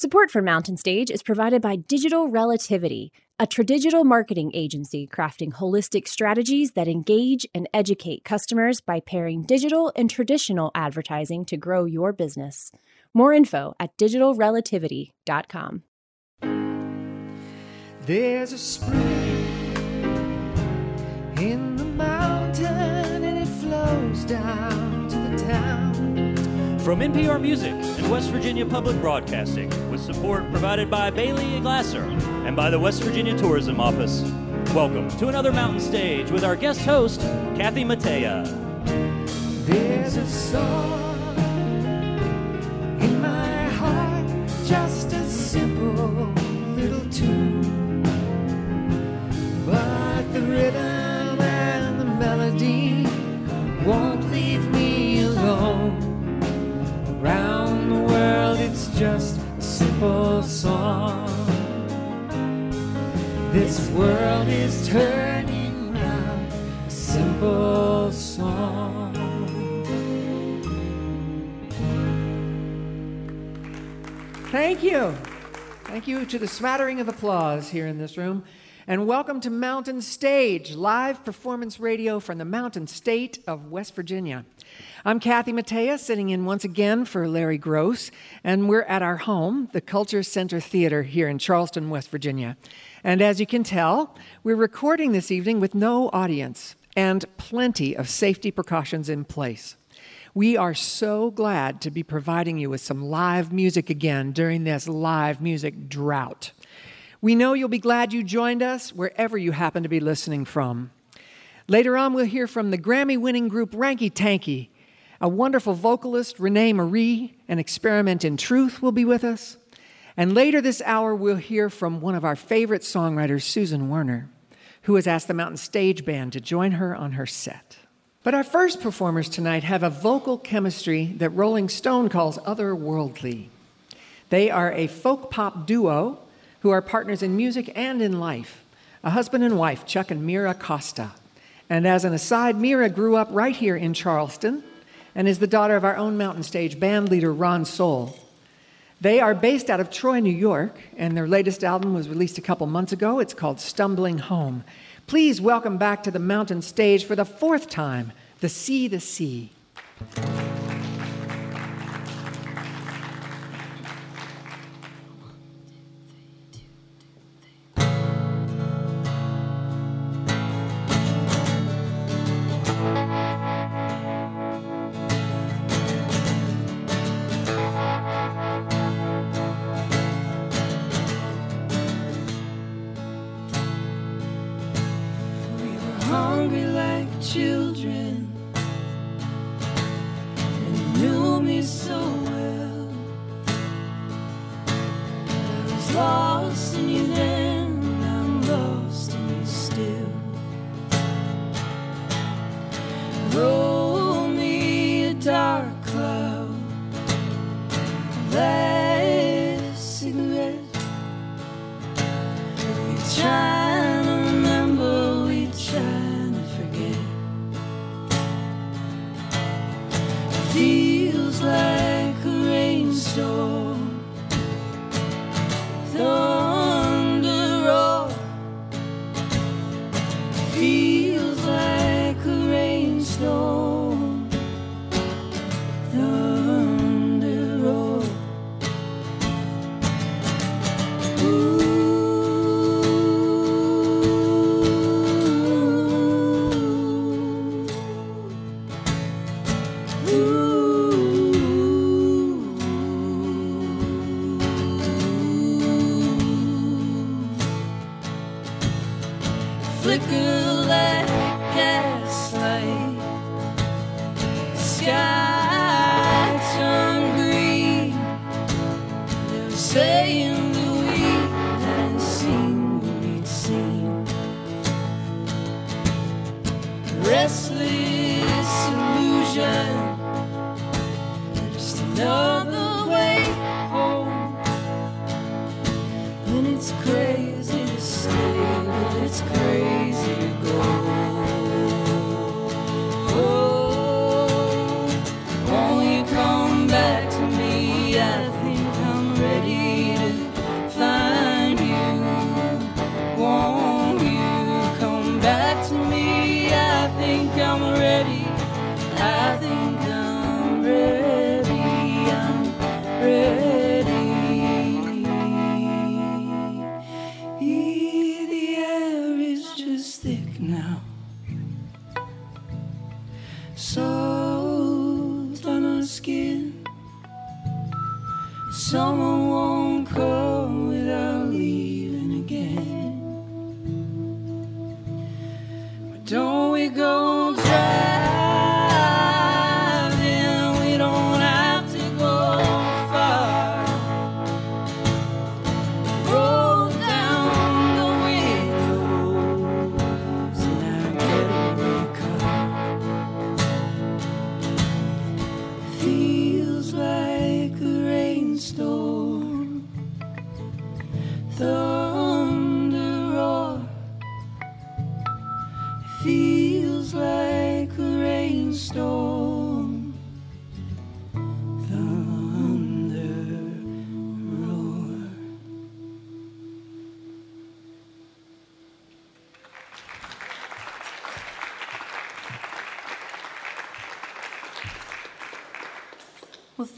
Support for Mountain Stage is provided by Digital Relativity, a tradigital marketing agency crafting holistic strategies that engage and educate customers by pairing digital and traditional advertising to grow your business. More info at digitalrelativity.com. There's a spring in the mountain and it flows down. From NPR Music and West Virginia Public Broadcasting, with support provided by Bailey Glasser and by the West Virginia Tourism Office. Welcome to another Mountain Stage with our guest host, Kathy Mattea. There's a song in my heart, just a simple little tune. But the rhythm just a simple song. This world is turning round, a simple song. Thank you. Thank you to the smattering of applause here in this room. And welcome to Mountain Stage, live performance radio from the Mountain State of West Virginia. I'm Kathy Mattea, sitting in once again for Larry Groce, and we're at our home, the Culture Center Theater here in Charleston, West Virginia. And as you can tell, we're recording this evening with no audience and plenty of safety precautions in place. We are so glad to be providing you with some live music again during this live music drought. We know you'll be glad you joined us wherever you happen to be listening from. Later on, we'll hear from the Grammy winning group Ranky Tanky. A wonderful vocalist, Rene Marie, an Experiment in Truth will be with us. And later this hour, we'll hear from one of our favorite songwriters, Susan Werner, who has asked the Mountain Stage Band to join her on her set. But our first performers tonight have a vocal chemistry that Rolling Stone calls otherworldly. They are a folk pop duo who are partners in music and in life, a husband and wife, Chuck and Mira Costa. And as an aside, Mira grew up right here in Charleston and is the daughter of our own Mountain Stage band leader, Ron Sowell. They are based out of Troy, New York, and their latest album was released a couple months ago. It's called Stumbling Home. Please welcome back to the Mountain Stage for the fourth time, The Sea, the Sea.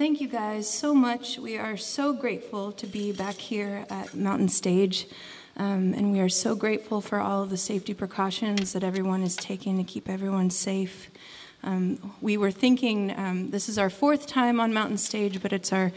Thank you guys so much. We are so grateful to be back here at Mountain Stage. Um, and we are so grateful for all of the safety precautions that everyone is taking to keep everyone safe. Um, we were thinking um, this is our fourth time on Mountain Stage, but it's our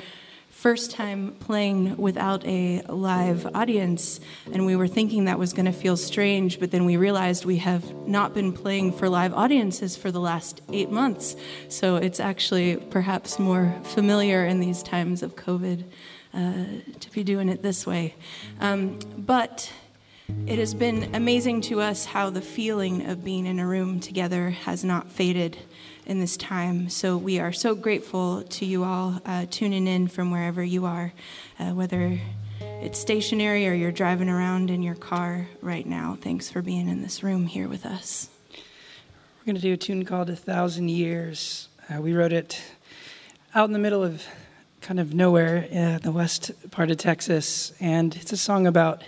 first time playing without a live audience. And we were thinking that was going to feel strange, but then we realized we have not been playing for live audiences for the last eight months. So it's actually perhaps more familiar in these times of COVID uh, to be doing it this way. Um, but it has been amazing to us how the feeling of being in a room together has not faded in this time. So we are so grateful to you all uh, tuning in from wherever you are, uh, whether it's stationary or you're driving around in your car right now. Thanks for being in this room here with us. We're going to do a tune called A Thousand Years. Uh, we wrote it out in the middle of kind of nowhere, uh, the west part of Texas. And it's a song about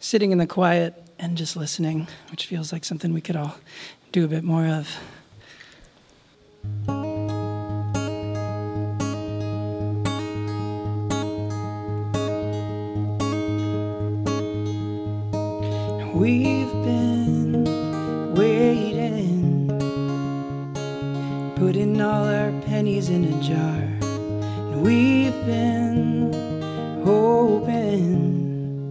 sitting in the quiet and just listening, which feels like something we could all do a bit more of. We've been waiting, putting all our pennies in a jar. And we've been hoping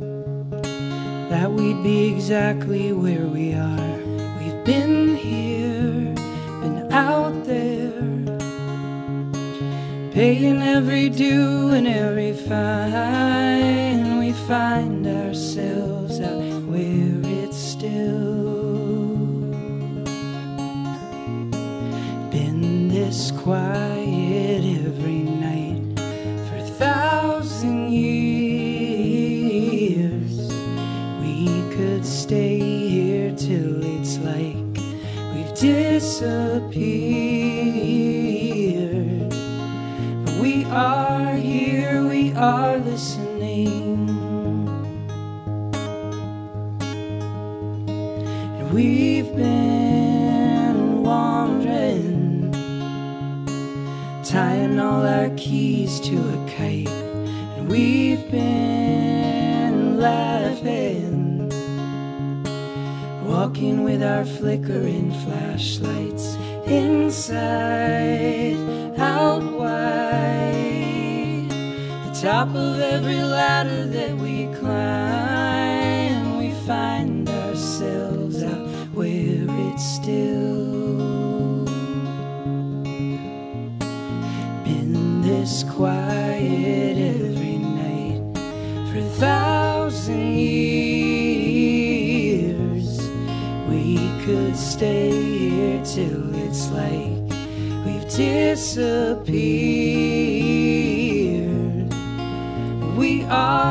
that we'd be exactly where we are. We've been here, out there, paying every due and every fine. We find ourselves out where it's still been this quiet disappeared. But we are here, we are listening. And we've been wandering, tying all our keys to a kite. And we've walking with our flickering flashlights inside, out wide. The top of every ladder that we climb, we find ourselves out where it's still been this quiet disappeared. We are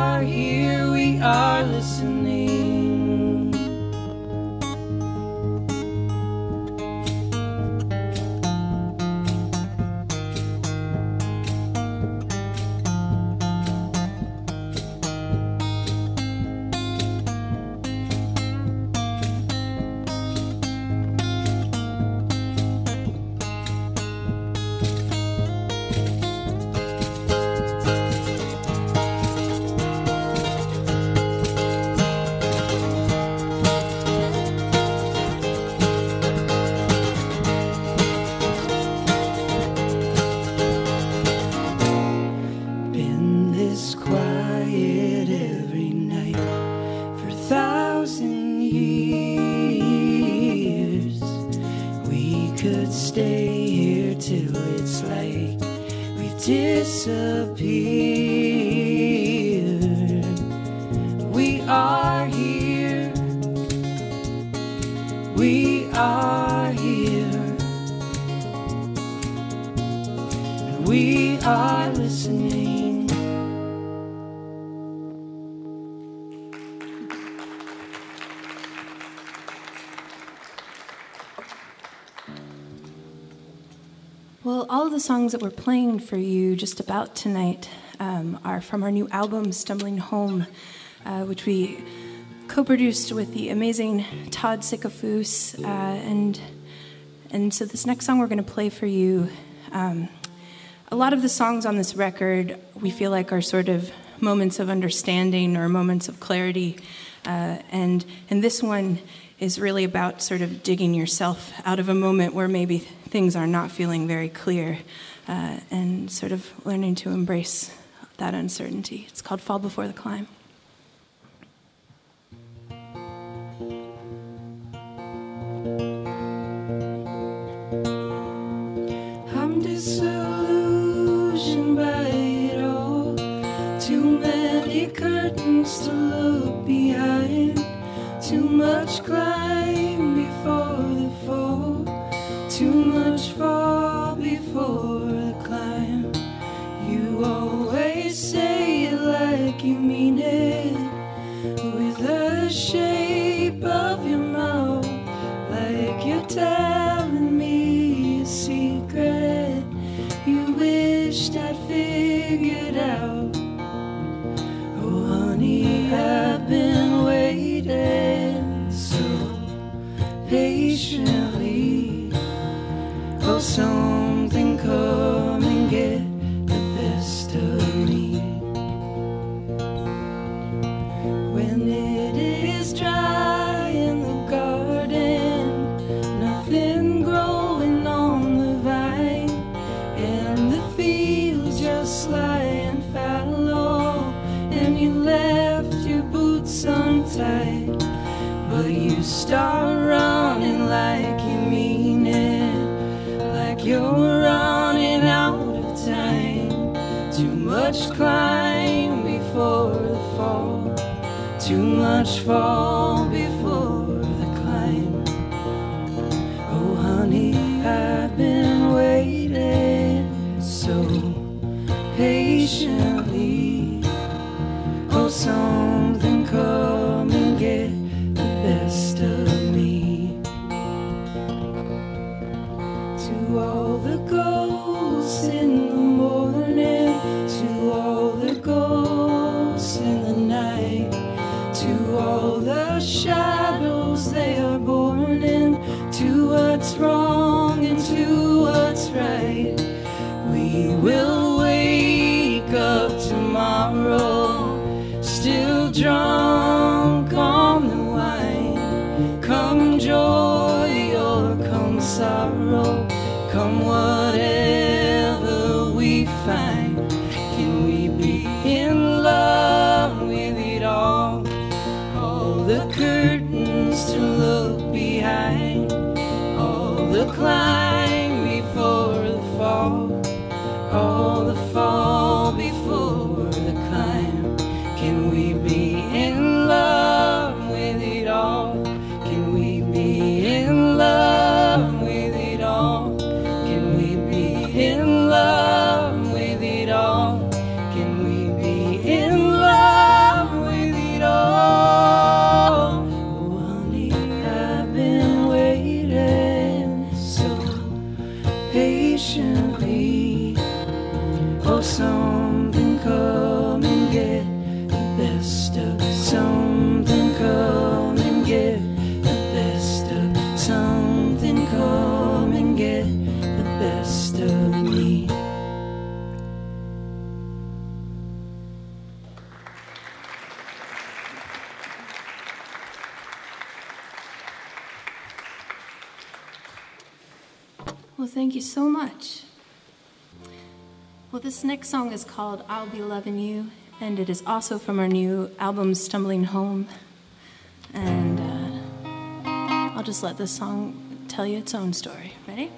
songs that we're playing for you just about tonight um, are from our new album, Stumbling Home, uh, which we co produced with the amazing Todd Sickafoose. Uh, and, and so, this next song we're going to play for you, um, a lot of the songs on this record we feel like are sort of moments of understanding or moments of clarity. Uh, and, and this one is really about sort of digging yourself out of a moment where maybe things are not feeling very clear uh, and sort of learning to embrace that uncertainty. It's called Fall Before the Climb. I'm disillusioned by it all. Too many curtains to look behind. Too much climb before the fall. Too much fall before the climb. You always say it like you mean drunk this next song is called I'll Be Loving You, and it is also from our new album, Stumbling Home. And uh, I'll just let this song tell you its own story. Ready?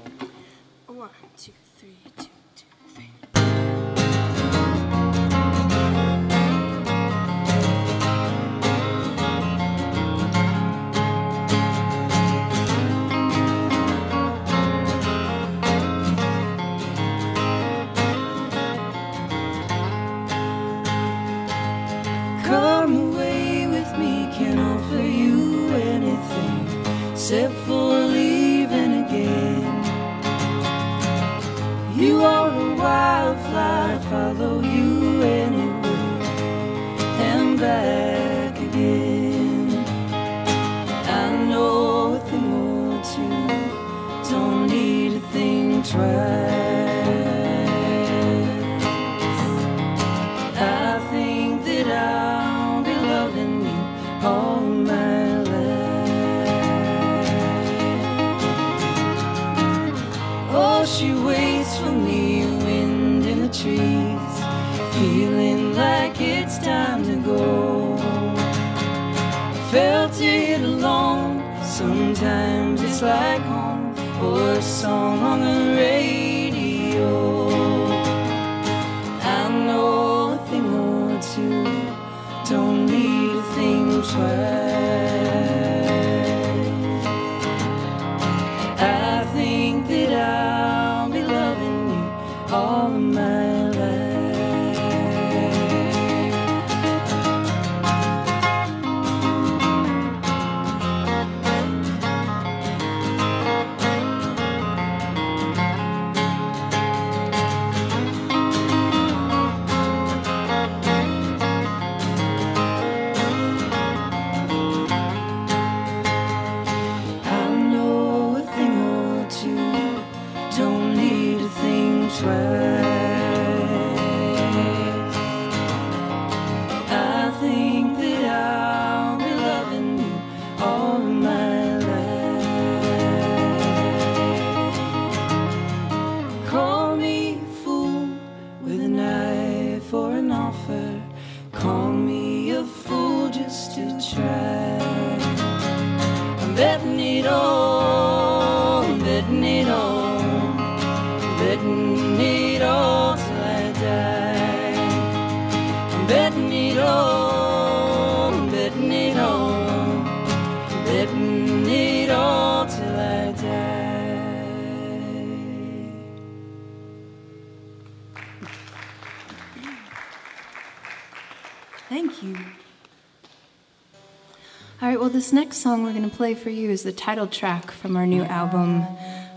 This next song we're going to play for you is the title track from our new album.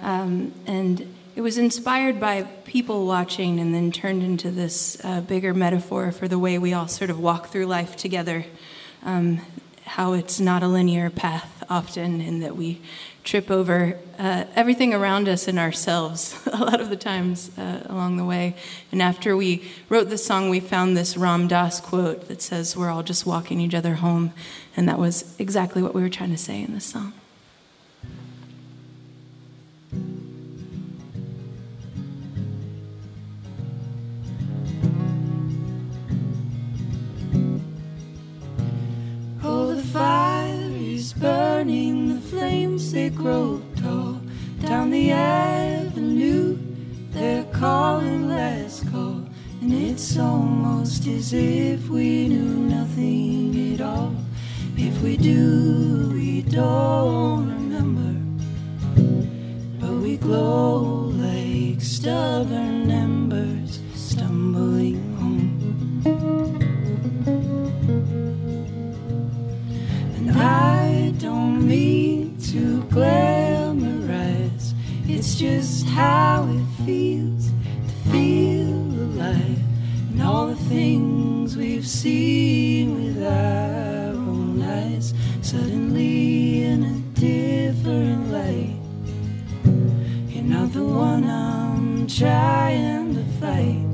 Um, and it was inspired by people watching and then turned into this uh, bigger metaphor for the way we all sort of walk through life together. Um, how it's not a linear path often, and that we trip over uh, everything around us and ourselves a lot of the times uh, along the way. And after we wrote this song, we found this Ram Dass quote that says, We're all just walking each other home. And that was exactly what we were trying to say in this song. Burning, the flames they grow tall. Down the avenue, they're calling last call. And it's almost as if we knew nothing at all. If we do, we don't remember. But we glow like stubborn embers stumbling home. And I don't mean to glamorize, it's just how it feels to feel alive. And all the things we've seen with our own eyes, suddenly in a different light. You're not the one I'm trying to fight,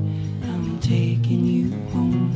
I'm taking you home.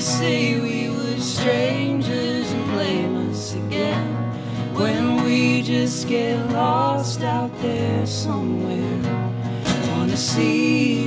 Say we were strangers and blame us again when we just get lost out there somewhere. Wanna see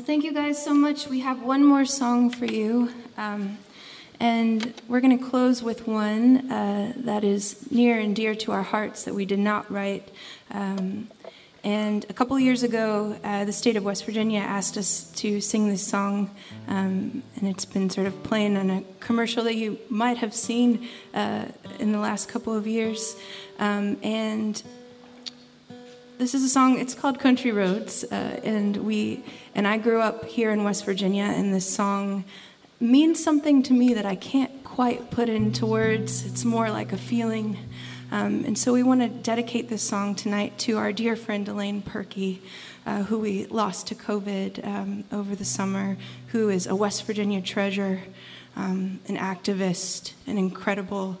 Well, thank you guys so much. We have one more song for you. Um, and we're going to close with one uh, that is near and dear to our hearts that we did not write. Um, and a couple years ago, uh, the state of West Virginia asked us to sing this song, um, and it's been sort of playing on a commercial that you might have seen uh, in the last couple of years. Um, and this is a song. It's called Country Roads, uh, and we and I grew up here in West Virginia, and this song means something to me that I can't quite put into words. It's more like a feeling. Um, and so we want to dedicate this song tonight to our dear friend Elaine Purkey, uh, who we lost to COVID um, over the summer, who is a West Virginia treasure, um, an activist, an incredible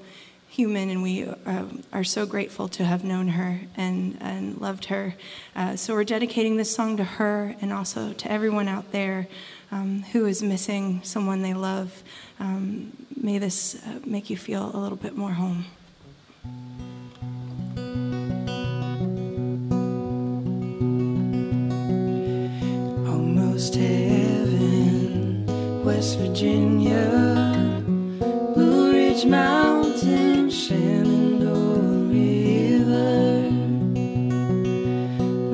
human, and we uh, are so grateful to have known her and, and loved her. Uh, so we're dedicating this song to her and also to everyone out there um, who is missing someone they love. Um, may this uh, make you feel a little bit more home. Almost heaven, West Virginia, Blue Ridge Mountain, Shenandoah River.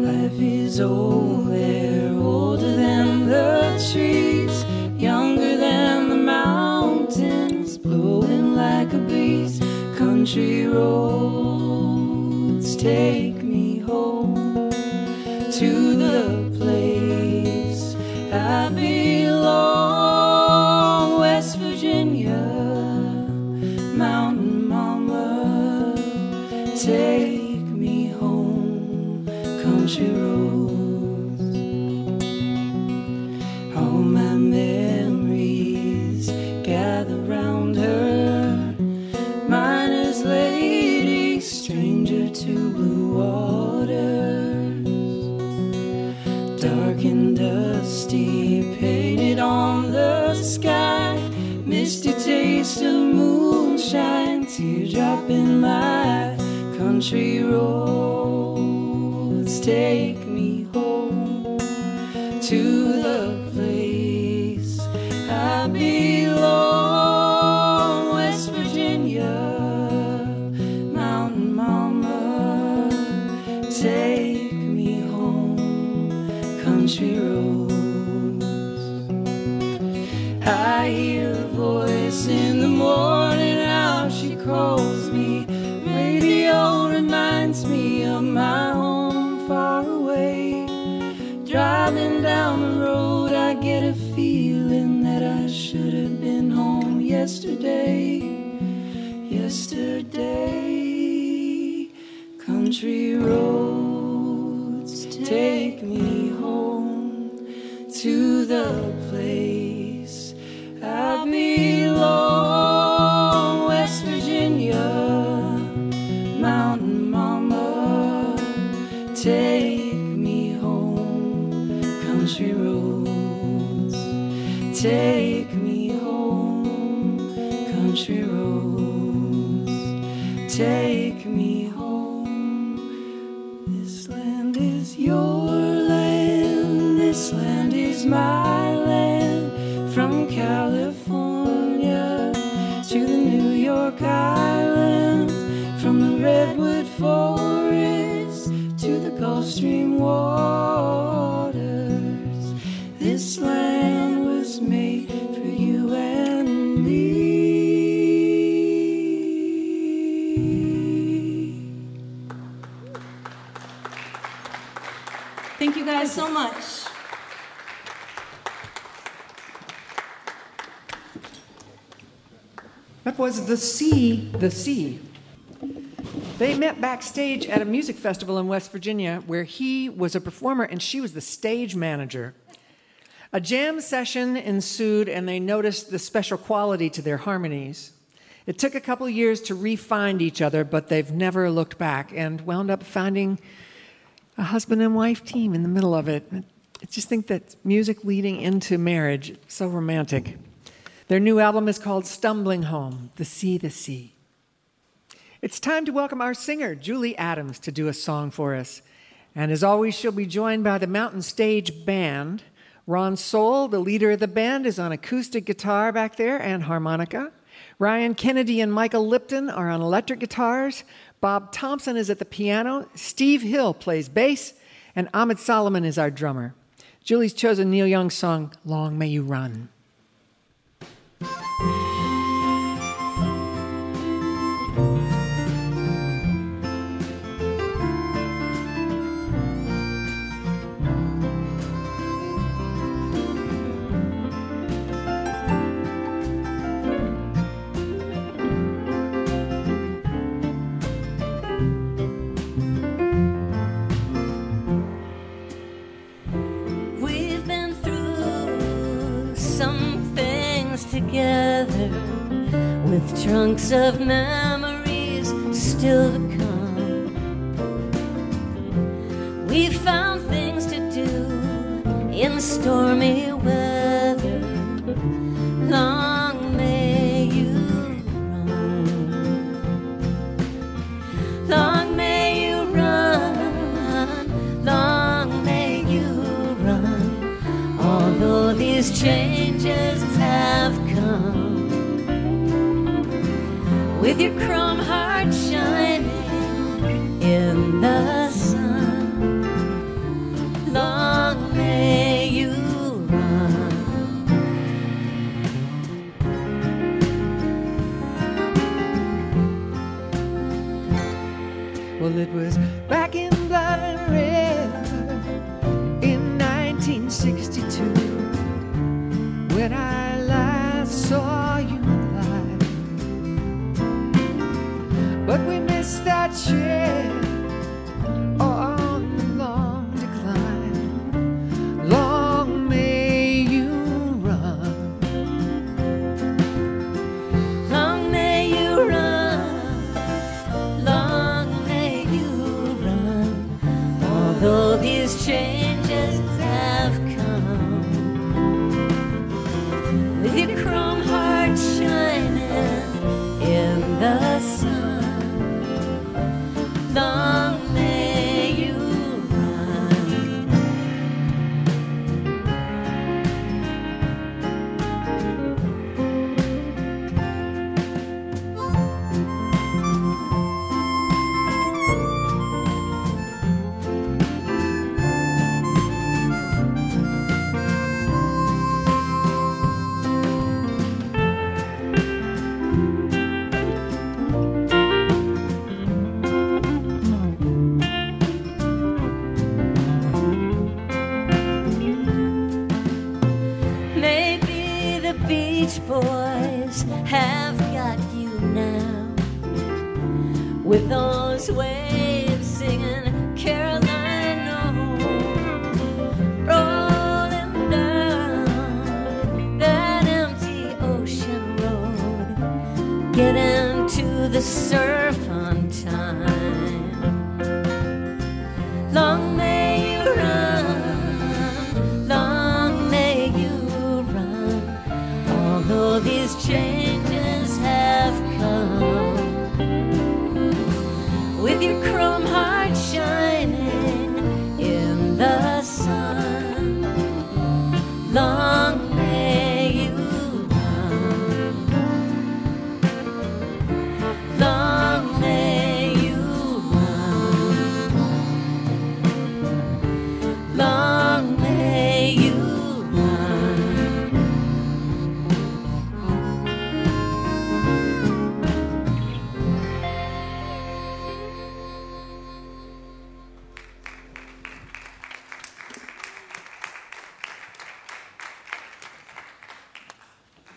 Life is old there, older than the trees, younger than the mountains, blowing like a breeze. Country roads take country road. Was The Sea, The Sea. They met backstage at a music festival in West Virginia where he was a performer and she was the stage manager. A jam session ensued and they noticed the special quality to their harmonies. It took a couple years to re-find each other, but they've never looked back and wound up finding a husband and wife team in the middle of it. I just think that music leading into marriage, so romantic. Their new album is called Stumbling Home The Sea, the Sea. It's time to welcome our singer, Julie Adams, to do a song for us. And as always, she'll be joined by the Mountain Stage Band. Ron Sowell, the leader of the band, is on acoustic guitar back there and harmonica. Ryan Kennedy and Michael Lipton are on electric guitars. Bob Thompson is at the piano. Steve Hill plays bass. And Ammed Solomon is our drummer. Julie's chosen Neil Young's song, Long May You Run. Yeah. Trunks of memories still to come. We found things to do in stormy weather. Long may you run. Long may you run. Long may you run. Although these changes with your chrome heart shining in the sun. Long may you run. Well, it was missed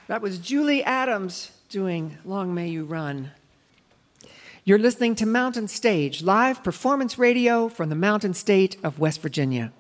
That was Julie Adams doing Long May You Run. You're listening to Mountain Stage, live performance radio from the Mountain State of West Virginia.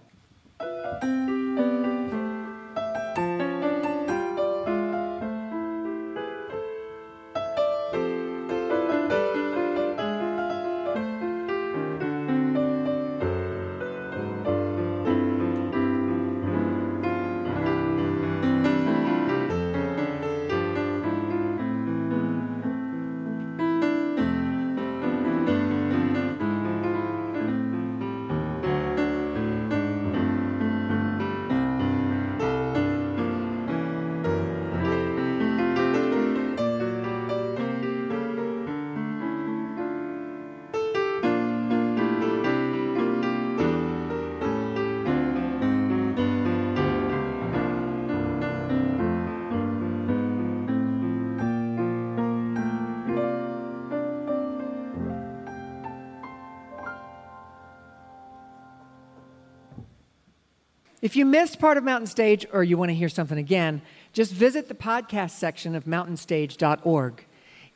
You missed part of Mountain Stage or you want to hear something again, just visit the podcast section of mountainstage.org.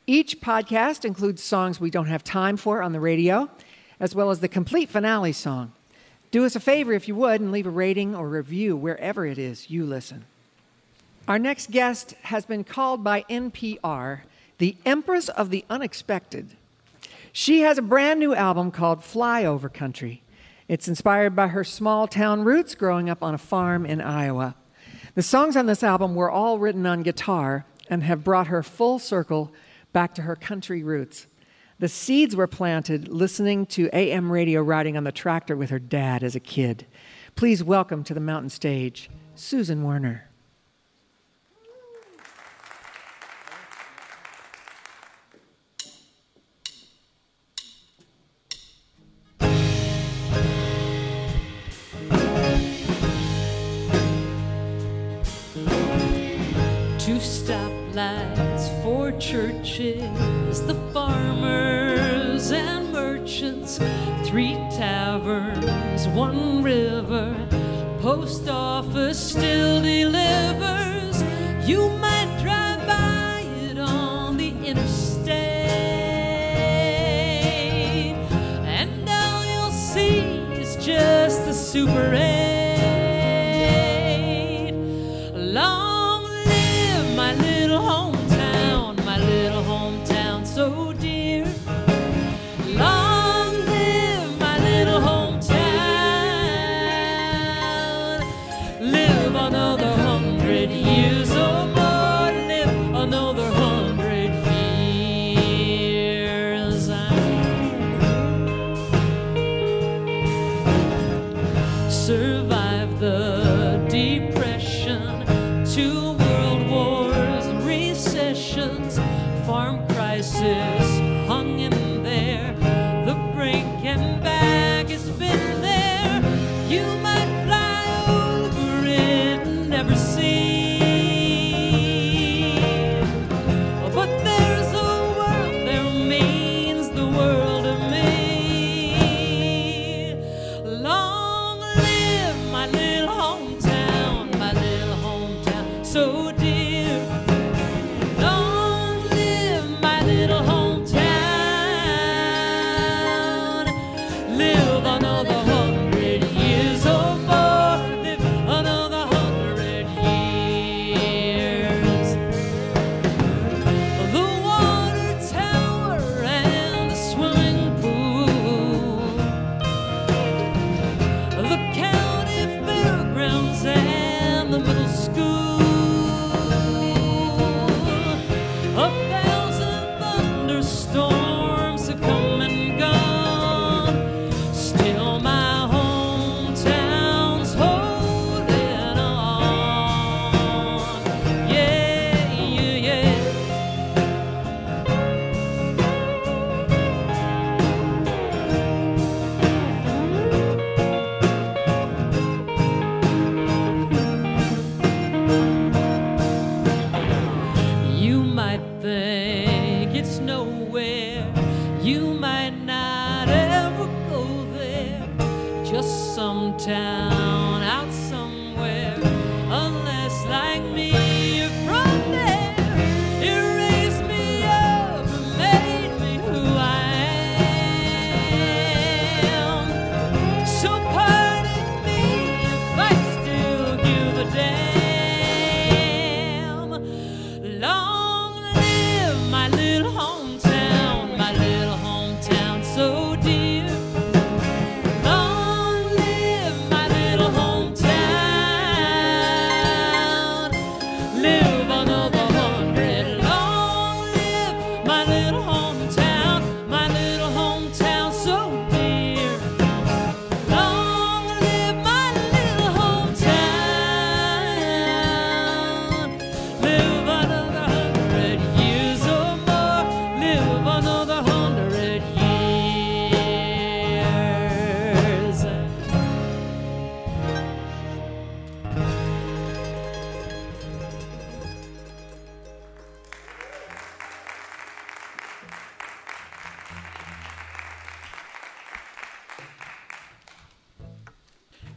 Each podcast includes songs we don't have time for on the radio, as well as the complete finale song. Do us a favor if you would and leave a rating or review wherever it is you listen. Our next guest has been called by NPR the Empress of the Unexpected. She has a brand new album called Flyover Country. It's inspired by her small town roots growing up on a farm in Iowa. The songs on this album were all written on guitar and have brought her full circle back to her country roots. The seeds were planted listening to AM radio riding on the tractor with her dad as a kid. Please welcome to the mountain stage Susan Werner. Stoplights, four churches, the farmers and merchants, three taverns, one river, post office still delivers. You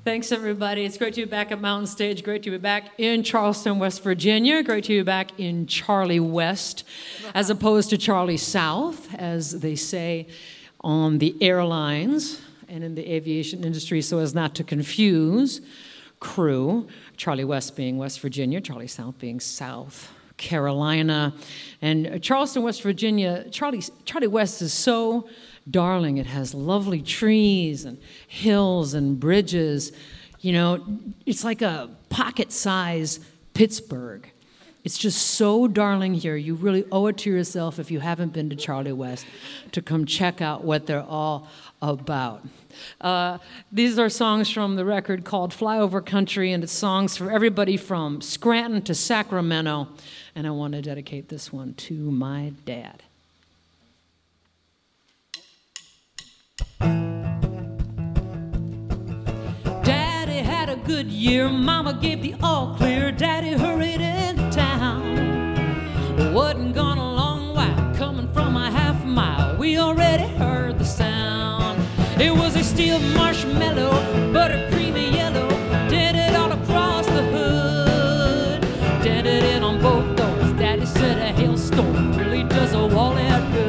Thanks, everybody. It's great to be back at Mountain Stage. Great to be back in Charleston, West Virginia. Great to be back in Charlie West, as opposed to Charlie South, as they say on the airlines and in the aviation industry, so as not to confuse crew. Charlie West being West Virginia, Charlie South being South Carolina. And Charleston, West Virginia, Charlie, Charlie West is so darling. It has lovely trees and hills and bridges. You know, it's like a pocket size Pittsburgh. It's just so darling here. You really owe it to yourself if you haven't been to Charlie West to come check out what they're all about. Uh, these are songs from the record called Flyover Country, and it's songs for everybody from Scranton to Sacramento. And I want to dedicate this one to my dad. Good year, Mama gave the all clear. Daddy hurried into town. Wasn't gone a long while, coming from a half mile. We already heard the sound. It was a steel marshmallow, buttercreamy yellow. Did it all across the hood. Did it in on both doors. Daddy said a hailstorm really does a wall out good.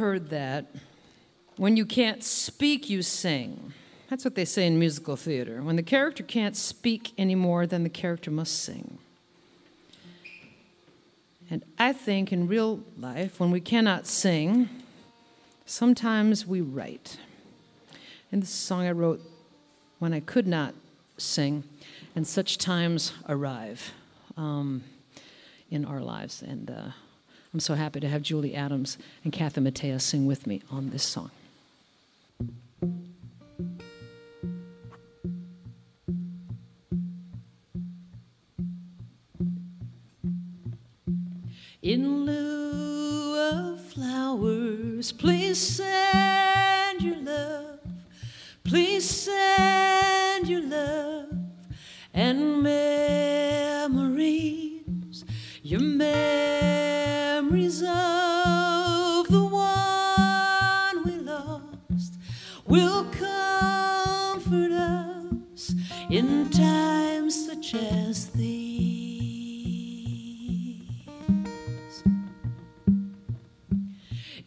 Heard that when you can't speak, you sing. That's what they say in musical theater. When the character can't speak anymore, then the character must sing. And I think in real life, when we cannot sing, sometimes we write. And this song I wrote when I could not sing, and such times arrive um, in our lives. And uh, I'm so happy to have Julie Adams and Kathy Mattea sing with me on this song. In lieu of flowers, please send your love. Please send your love and memories. Your memories of the one we lost will comfort us in times such as these.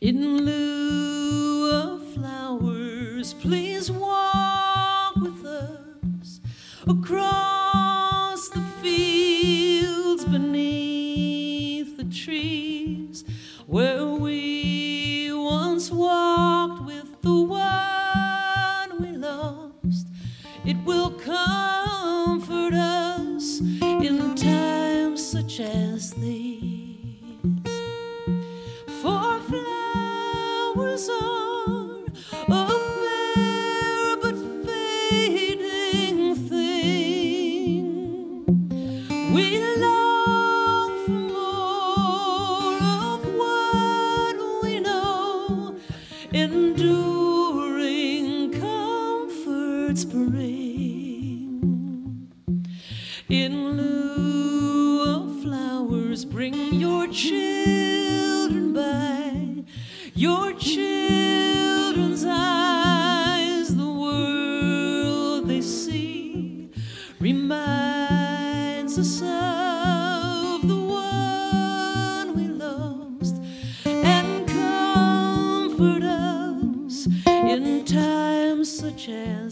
In lieu of flowers, please walk with us across where we once walked with the one we lost. It will comfort us in times such as these. For flowers are your children's eyes. The world they see reminds us of the one we lost and comfort us in times such as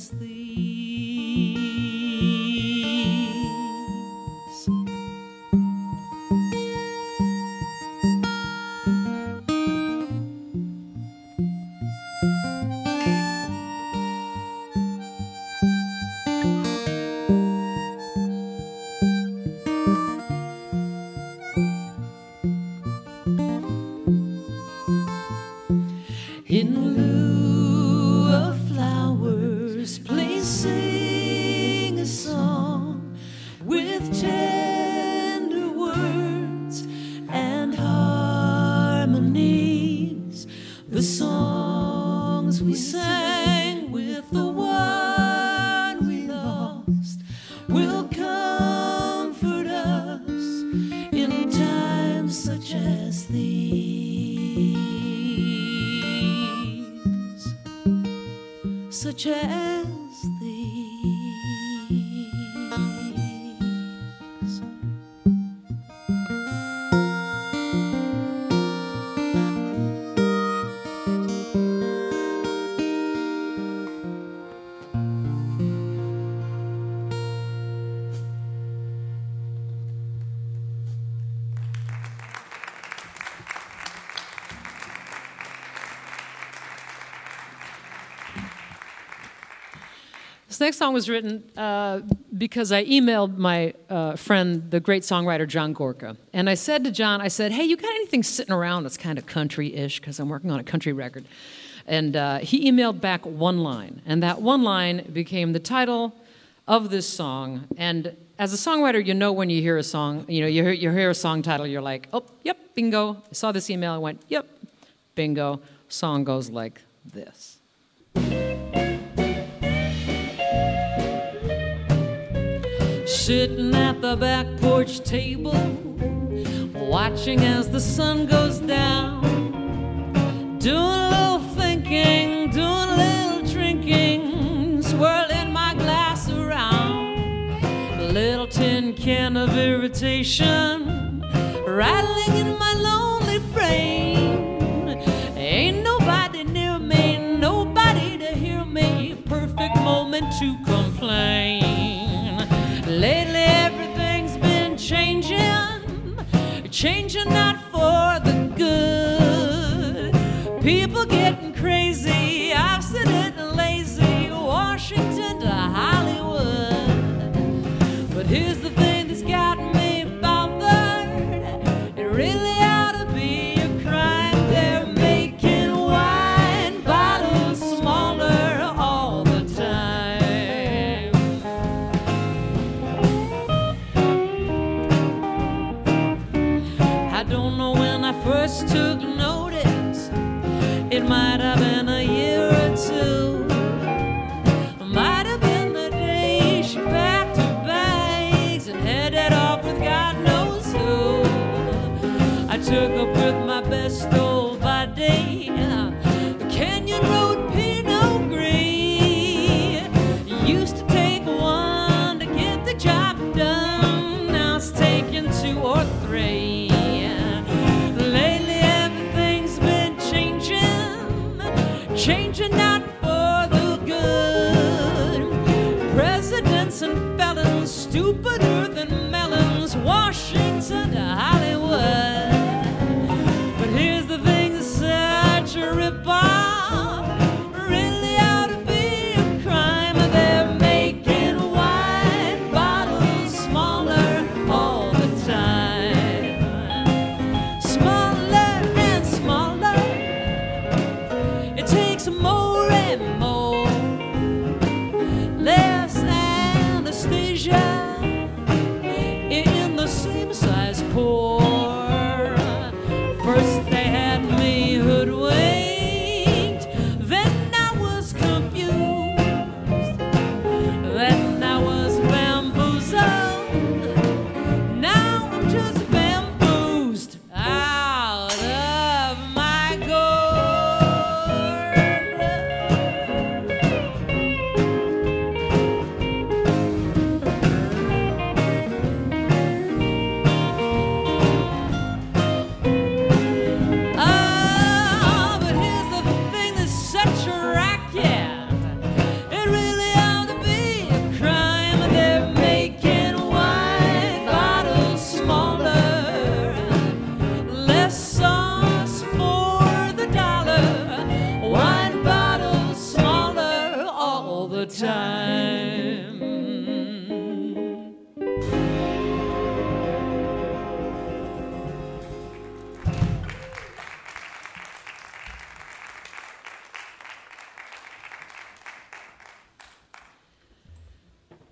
next song was written uh, because I emailed my uh, friend, the great songwriter John Gorka. And I said to John, I said, hey, you got anything sitting around that's kind of country ish? Because I'm working on a country record. And uh, he emailed back one line. And that one line became the title of this song. And as a songwriter, you know when you hear a song, you know, you hear, you hear a song title, you're like, oh, yep, bingo. I saw this email, I went, yep, bingo. Song goes like this. sitting at the back porch table, watching as the sun goes down. Doing a little thinking, doing a little drinking, swirling my glass around. A little tin can of irritation, rattling in my lonely brain. Ain't nobody near me, nobody to hear me, perfect moment to complain. Lately everything's been changing, changing not for the good. People getting crazy.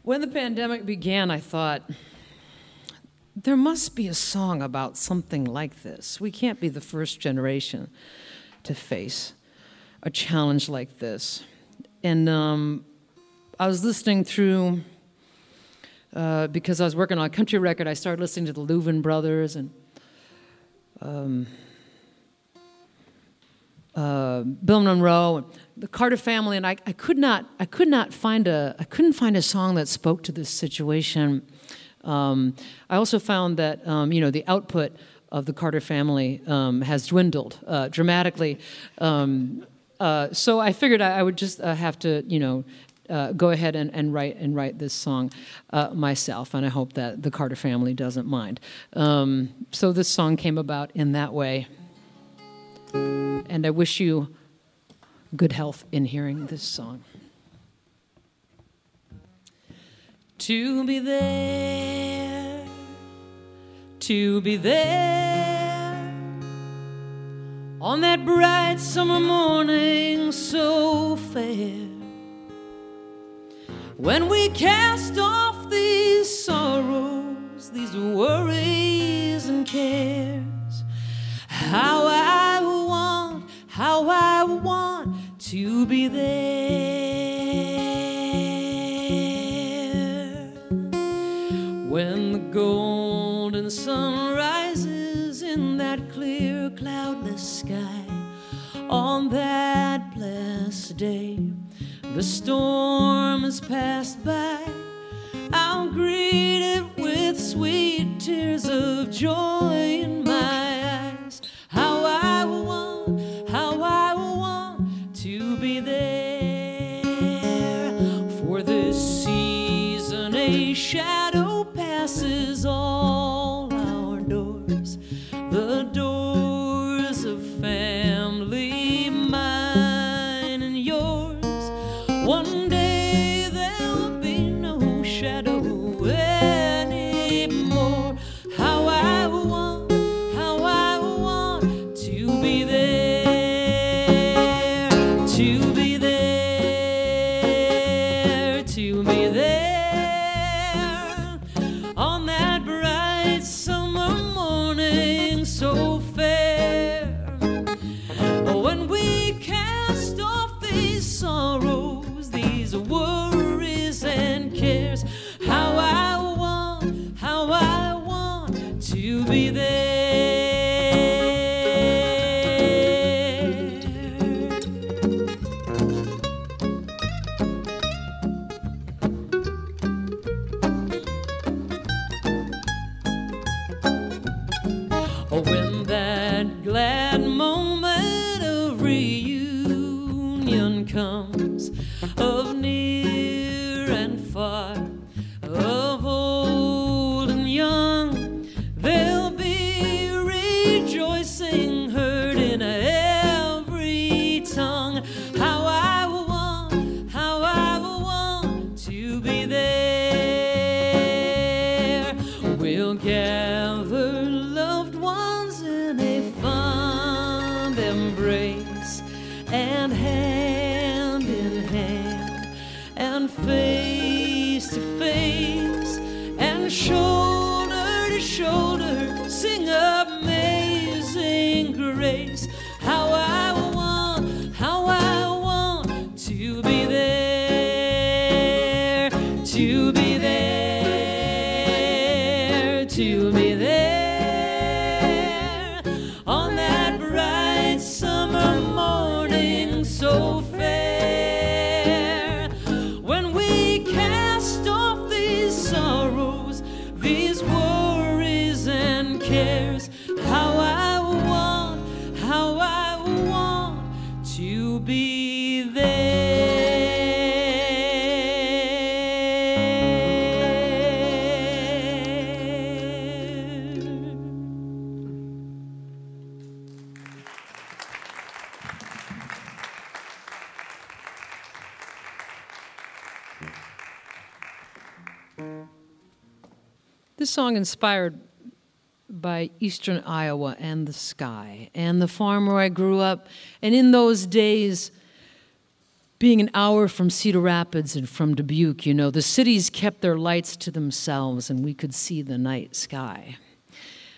When the pandemic began, I thought, there must be a song about something like this. We can't be the first generation to face a challenge like this. And um, I was listening through, uh, because I was working on a country record, I started listening to the Louvin Brothers and um, uh, Bill Monroe, the Carter family, and I, I could not, I could not find a, I couldn't find a song that spoke to this situation. Um, I also found that um, you know the output of the Carter family um, has dwindled uh, dramatically. Um, uh, so I figured I, I would just uh, have to you know uh, go ahead and, and write and write this song uh, myself, and I hope that the Carter family doesn't mind. Um, so this song came about in that way, and I wish you good health in hearing this song. To be there, to be there on that bright summer morning so fair. When we cast off these sorrows, these worries and cares, how I how I want to be there. When the golden sun rises in that clear, cloudless sky on that blessed day, the storm has passed by. I'll greet it with sweet tears of joy This song inspired by eastern Iowa and the sky and the farm where I grew up. And in those days, being an hour from Cedar Rapids and from Dubuque, you know, the cities kept their lights to themselves and we could see the night sky.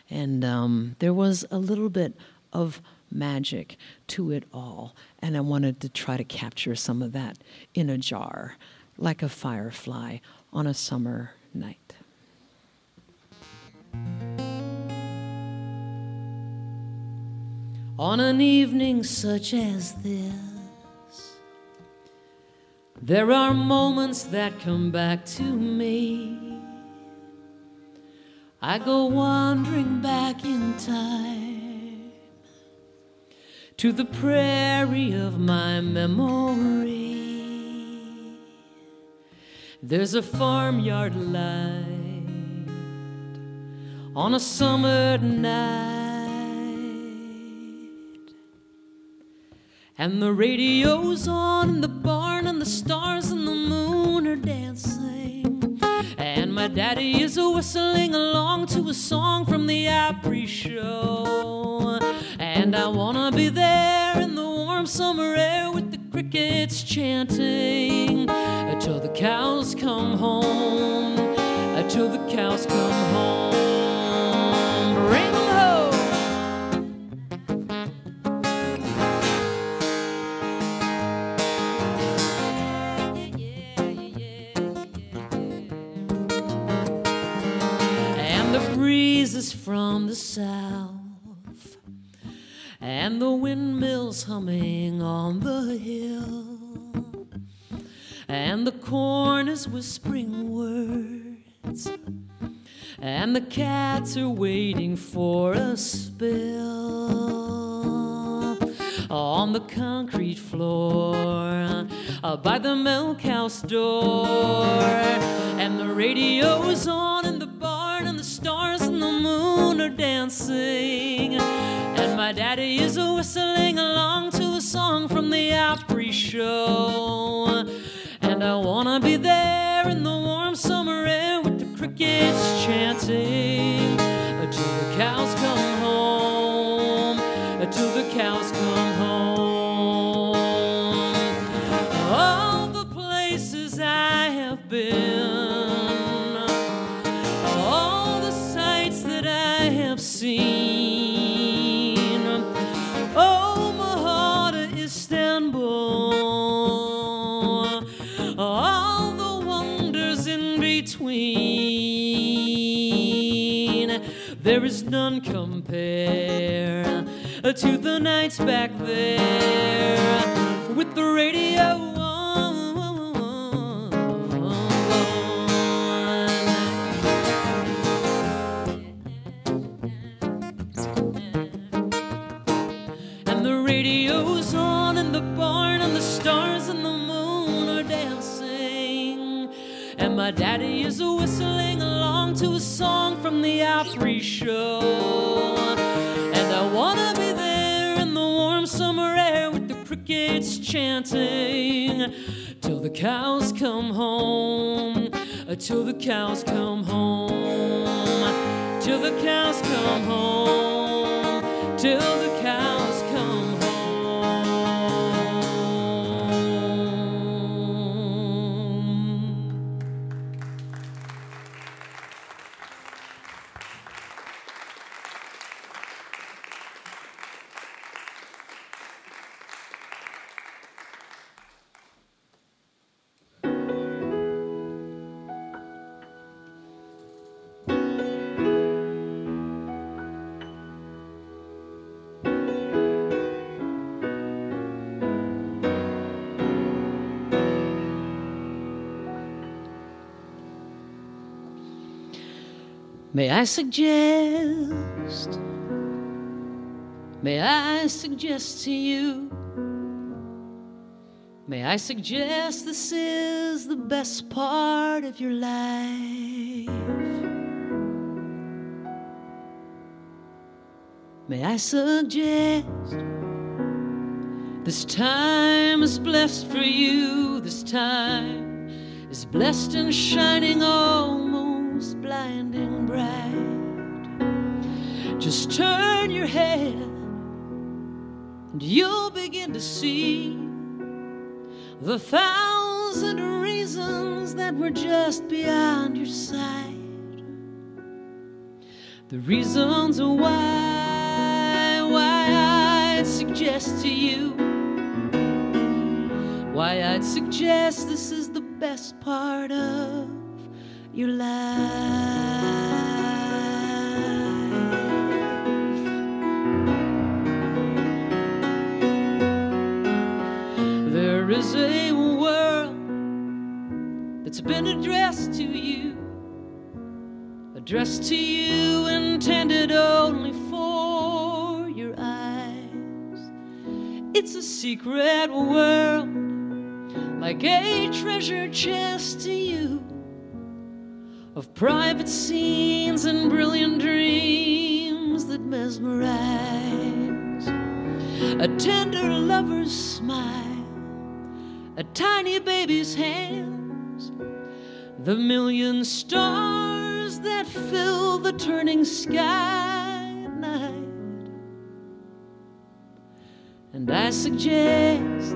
And um, there was a little bit of magic to it all. And I wanted to try to capture some of that in a jar, like a firefly on a summer night. On an evening such as this. There are moments that come back to me. I go wandering back in time to the prairie of my memory. There's a farmyard light on a summer night. And the radio's on in the barn, and the stars and the moon are dancing. And my daddy is whistling along to a song from the Opry show. And I wanna be there in the warm summer air with the crickets chanting until the cows come home. Until the cows come home. From the south, and the windmills humming on the hill, and the corn is whispering words, and the cats are waiting for a spill on the concrete floor uh, by the milk house door. And the radio's on in the barn, and the stars and the moon are dancing. And my daddy is whistling along to a song from the Opry show. And I wanna be there in the warm summer air with the crickets chanting until the cows come home. Until the cows come been, all the sights that I have seen. Omaha to Istanbul, all the wonders in between. There is none compare to the nights back there with the radio the barn, and the stars and the moon are dancing. And my daddy is whistling along to a song from the Opry show. And I wanna be there in the warm summer air with the crickets chanting till the cows come home, uh, till the cows come home, till the cows come home, till the May I suggest? May I suggest to you? May I suggest this is the best part of your life? May I suggest this time is blessed for you? This time is blessed and shining blinding bright. Just turn your head and you'll begin to see the thousand reasons that were just beyond your sight. The reasons why, why I'd suggest to you, why I'd suggest this is the best part of your life. Been addressed to you, addressed to you, intended only for your eyes. It's a secret world, like a treasure chest to you, of private scenes and brilliant dreams that mesmerize. A tender lover's smile, a tiny baby's hands, the million stars that fill the turning sky at night. And I suggest,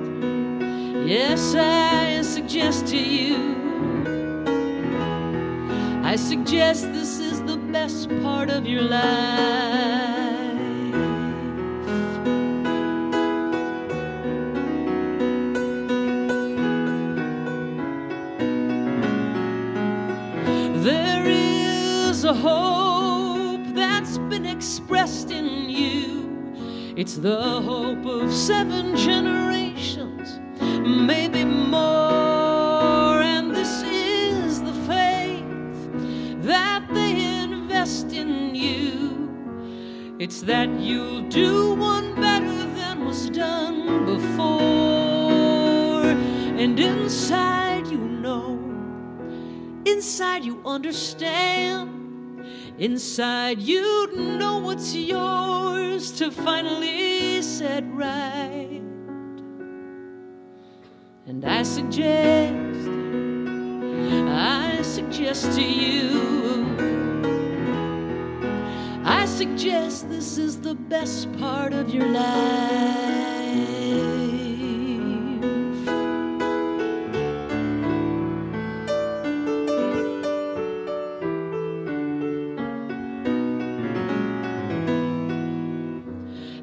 yes, I suggest to you, I suggest this is the best part of your life. It's the hope of seven generations, maybe more. And this is the faith that they invest in you. It's that you'll do one better than was done before. And inside, you know. Inside, you understand. Inside, you know what's yours to finally set right. And I suggest, I suggest to you, I suggest this is the best part of your life.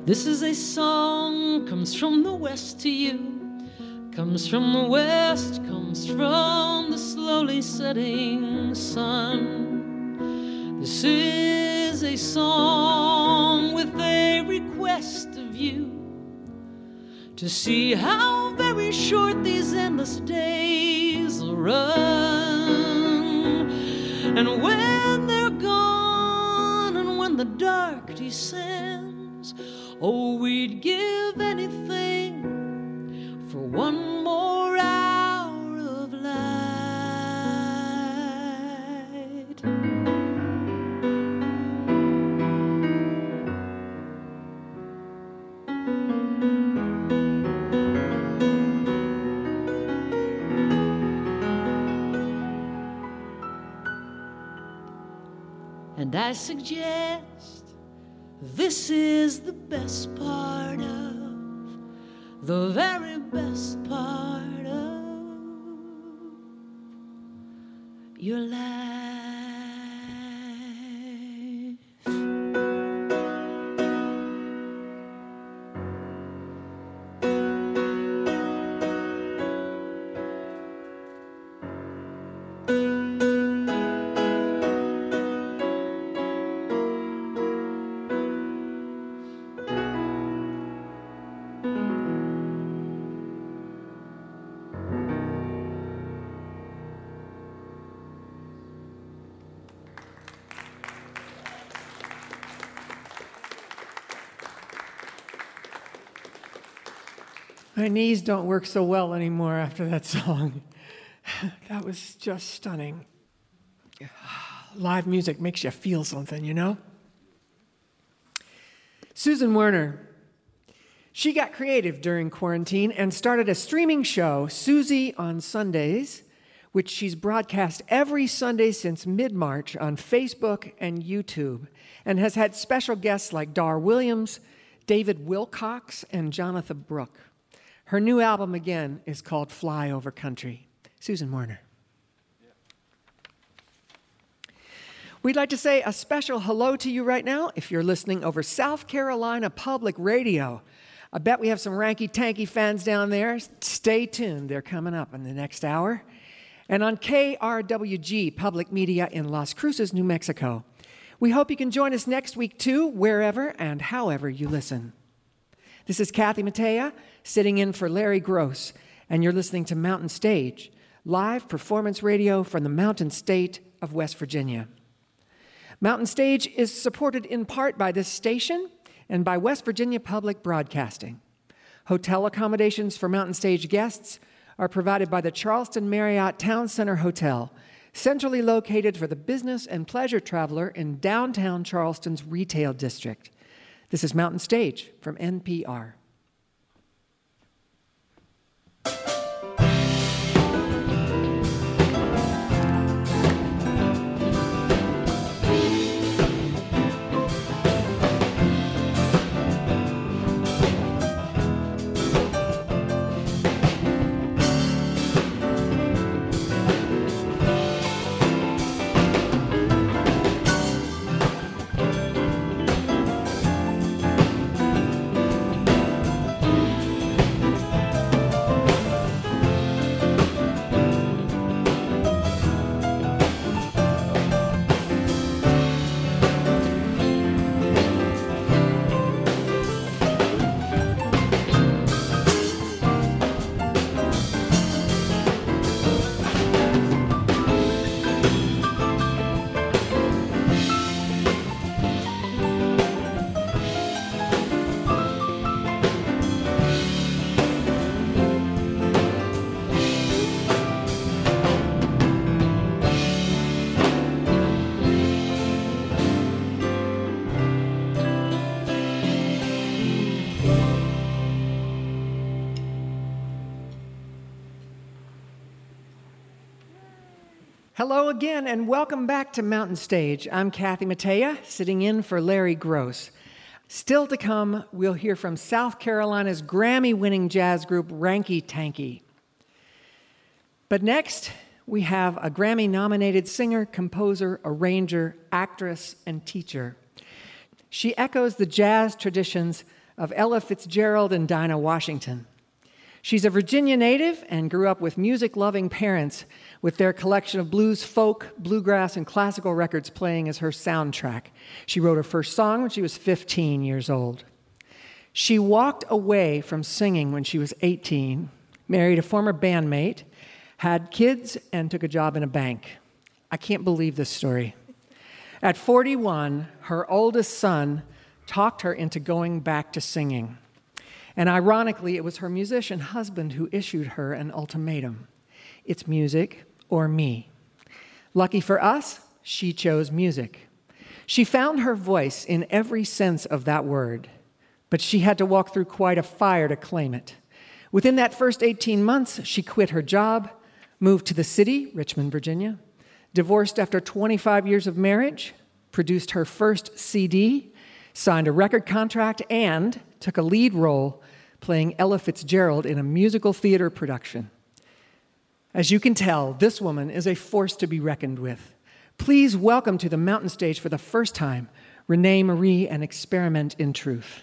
This is a song comes from the west to you. Comes from the west, comes from the slowly setting sun. This is a song with a request of you to see how very short these endless days will run. And when they're gone, and when the dark descends Oh, we'd give anything for one more hour of light. And I suggest this is the best part of the very best part of your life. My knees don't work so well anymore after that song. That was just stunning. Live music makes you feel something, you know? Susan Werner. She got creative during quarantine and started a streaming show, Susie on Sundays, which she's broadcast every Sunday since mid March on Facebook and YouTube, and has had special guests like Dar Williams, David Wilcox, and Jonatha Brooke. Her new album, again, is called Fly Over Country. Susan Werner. We'd like to say a special hello to you right now if you're listening over South Carolina Public Radio. I bet we have some Ranky Tanky fans down there. Stay tuned, they're coming up in the next hour. And on KRWG Public Media in Las Cruces, New Mexico. We hope you can join us next week too, wherever and however you listen. This is Kathy Mattea sitting in for Larry Groce, and you're listening to Mountain Stage, live performance radio from the Mountain State of West Virginia. Mountain Stage is supported in part by this station and by West Virginia Public Broadcasting. Hotel accommodations for Mountain Stage guests are provided by the Charleston Marriott Town Center Hotel, centrally located for the business and pleasure traveler in downtown Charleston's retail district. This is Mountain Stage from NPR. Hello again, and welcome back to Mountain Stage. I'm Kathy Mattea, sitting in for Larry Groce. Still to come, we'll hear from South Carolina's Grammy winning jazz group Ranky Tanky. But next, we have a Grammy nominated singer, composer, arranger, actress, and teacher. She echoes the jazz traditions of Ella Fitzgerald and Dinah Washington. She's a Virginia native and grew up with music loving parents with their collection of blues, folk, bluegrass, and classical records playing as her soundtrack. She wrote her first song when she was 15 years old. She walked away from singing when she was 18, married a former bandmate, had kids, and took a job in a bank. I can't believe this story. At 41, her oldest son talked her into going back to singing. And ironically, it was her musician husband who issued her an ultimatum it's music or me. Lucky for us, she chose music. She found her voice in every sense of that word, but she had to walk through quite a fire to claim it. Within that first 18 months, she quit her job, moved to the city, Richmond, Virginia, divorced after 25 years of marriage, produced her first CD, signed a record contract, and took a lead role playing Ella Fitzgerald in a musical theater production. As you can tell, this woman is a force to be reckoned with. Please welcome to the mountain stage for the first time Rene Marie and Experiment in Truth.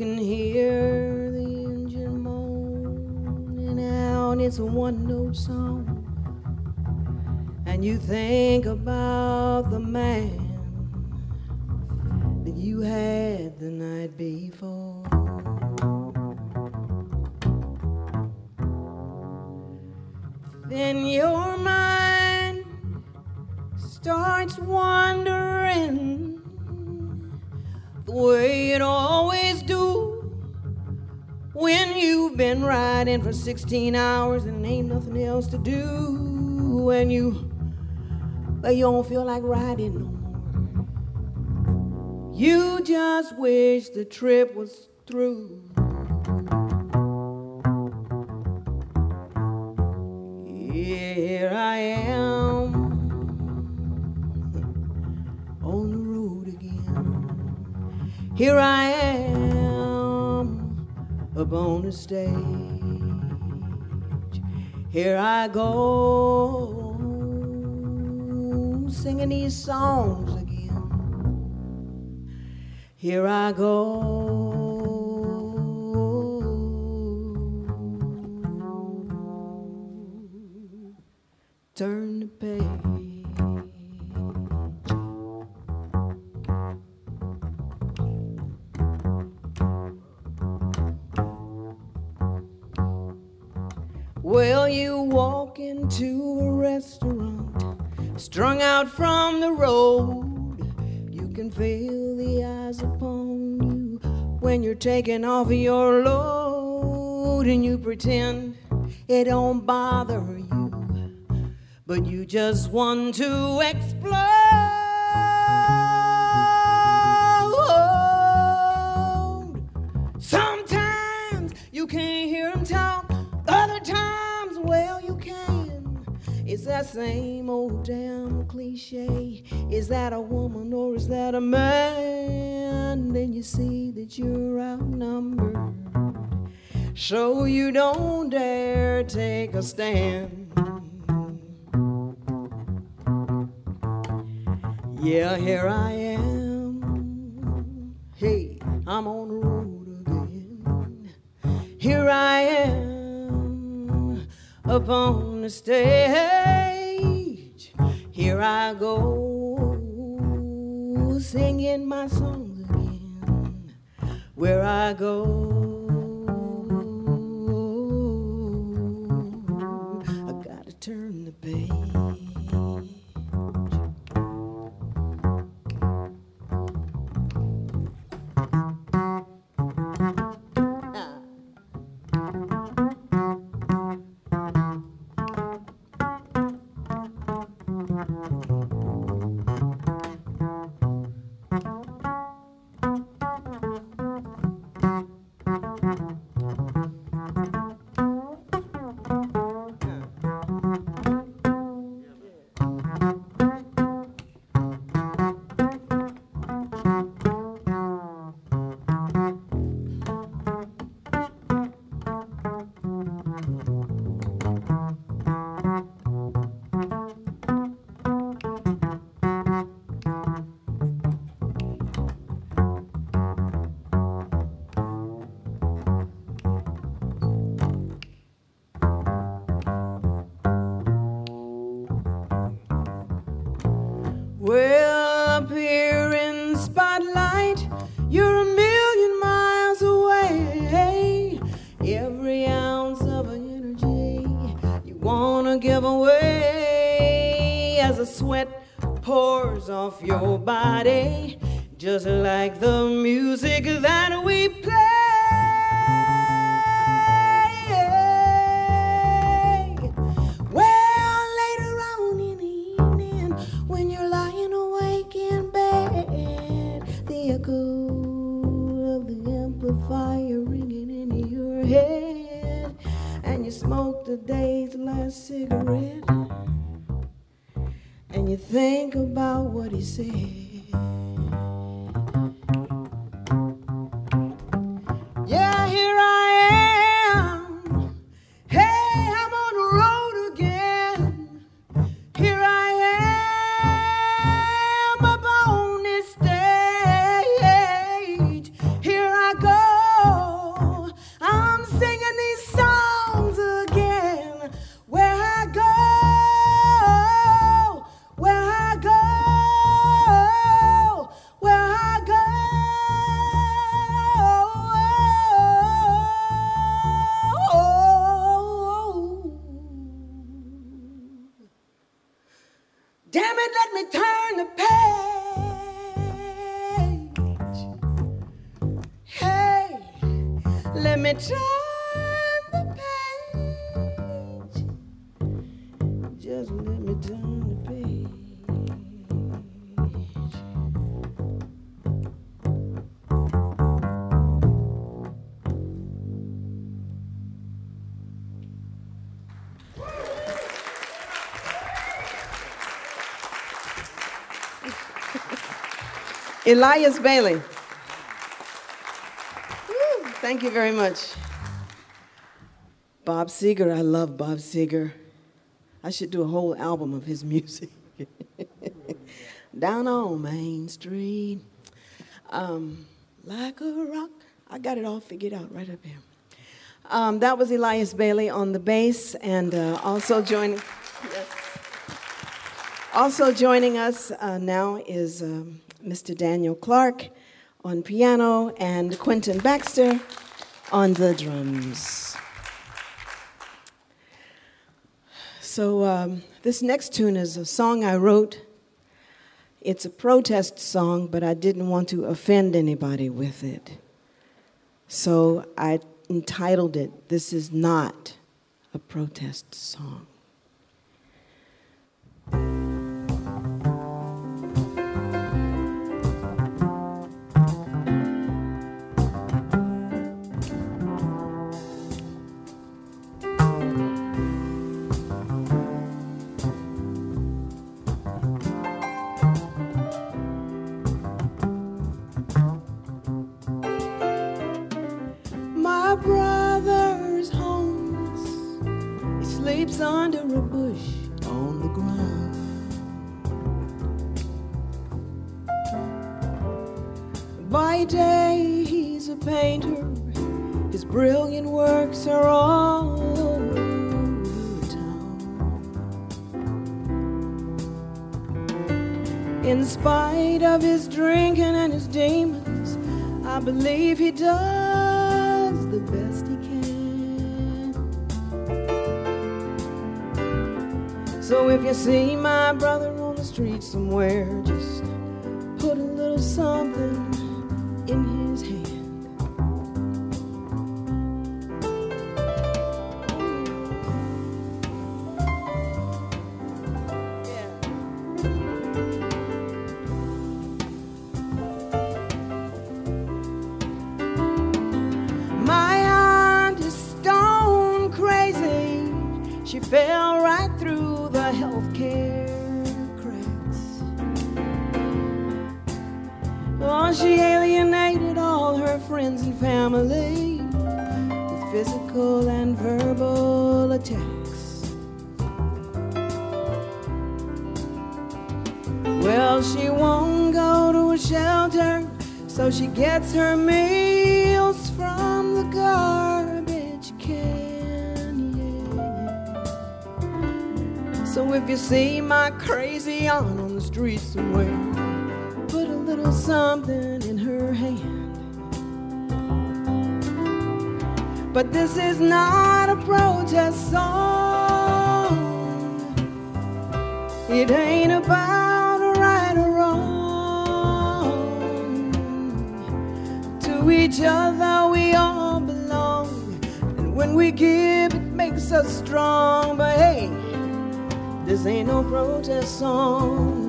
Can hear 16 hours and ain't nothing else to do when you but you don't feel like riding no more you just wish the trip was through Here I am on the road again. Here I am up the stage. Here I go singing these songs again. Here I go. turn taking off your load, and you pretend it don't bother you but you just want to explode. That same old damn cliche. Is that a woman or is that a man? Then you see that you're outnumbered. So you don't dare take a stand. Yeah, here I am. Hey, I'm on the road again. Here I am up on the stage. Here I go singing my songs again. Where I go. Well, up here in spotlight, you're a million miles away. Every ounce of energy you wanna give away as the sweat pours off your body, just like the music that we play. Elias Bailey. Woo, Thank you very much. Bob Seger, I love Bob Seger. I should do a whole album of his music. Down on Main Street, um, like a rock. I got it all figured out right up here. Um, that was Elias Bailey on the bass, and uh, also joining. Also joining us uh, now is um, Mr. Daniel Clark on piano and Quentin Baxter on the drums. So, um, this next tune is a song I wrote. It's a protest song, but I didn't want to offend anybody with it. So, I entitled it, This Is Not a Protest Song. Painter. His brilliant works are all over town. In spite of his drinking and his demons, I believe he does the best he can. So if you see my brother on the street somewhere, just put a little something She alienated all her friends and family with physical and verbal attacks. Well, she won't go to a shelter, so she gets her meals from the garbage can. Yeah. So if you see my crazy aunt on the street somewhere, something in her hand. But this is not a protest song. It ain't about right or wrong. To each other we all belong. And when we give, it makes us strong. But hey, this ain't no protest song.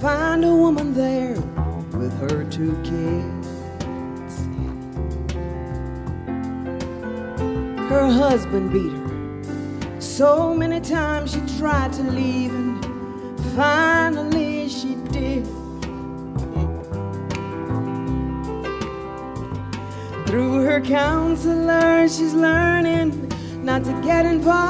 Find a woman there with her two kids. Her husband beat her so many times she tried to leave, and finally she did. Through her counselor, she's learning not to get involved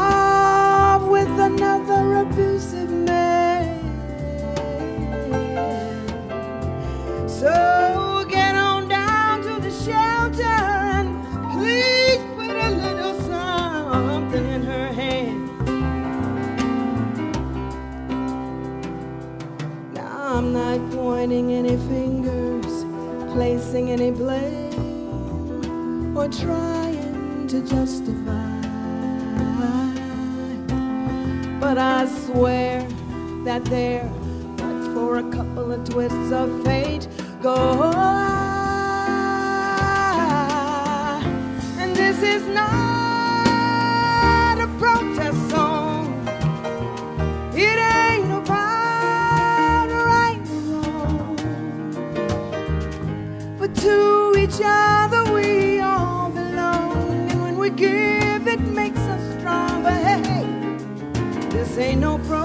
any blame, or trying to justify. But I swear that there, but for a couple of twists of fate, go ain't no protest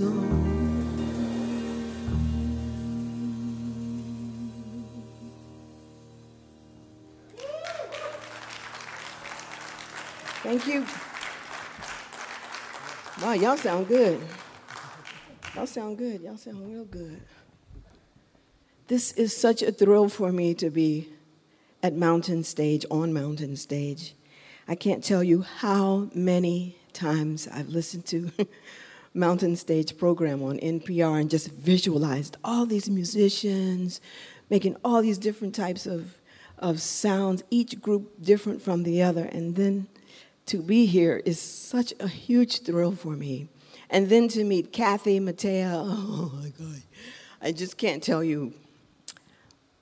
Thank you. Wow, y'all sound good. Y'all sound good. Y'all sound real good. This is such a thrill for me to be at Mountain Stage, on Mountain Stage. I can't tell you how many times I've listened to Mountain Stage program on NPR and just visualized all these musicians making all these different types of, of sounds, each group different from the other. And then to be here is such a huge thrill for me. And then to meet Kathy Mattea, oh my God. I just can't tell you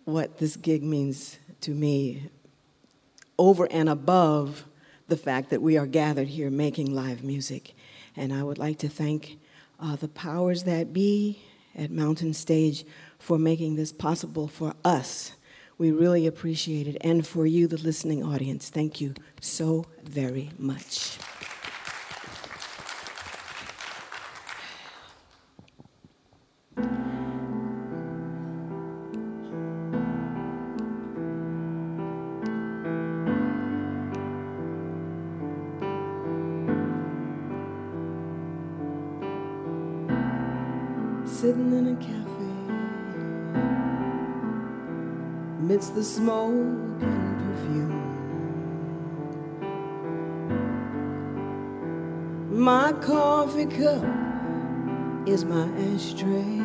what this gig means to me over and above the fact that we are gathered here making live music. And I would like to thank uh, the powers that be at Mountain Stage for making this possible for us. We really appreciate it. And for you, the listening audience, thank you so very much. Coffee cup is my ashtray,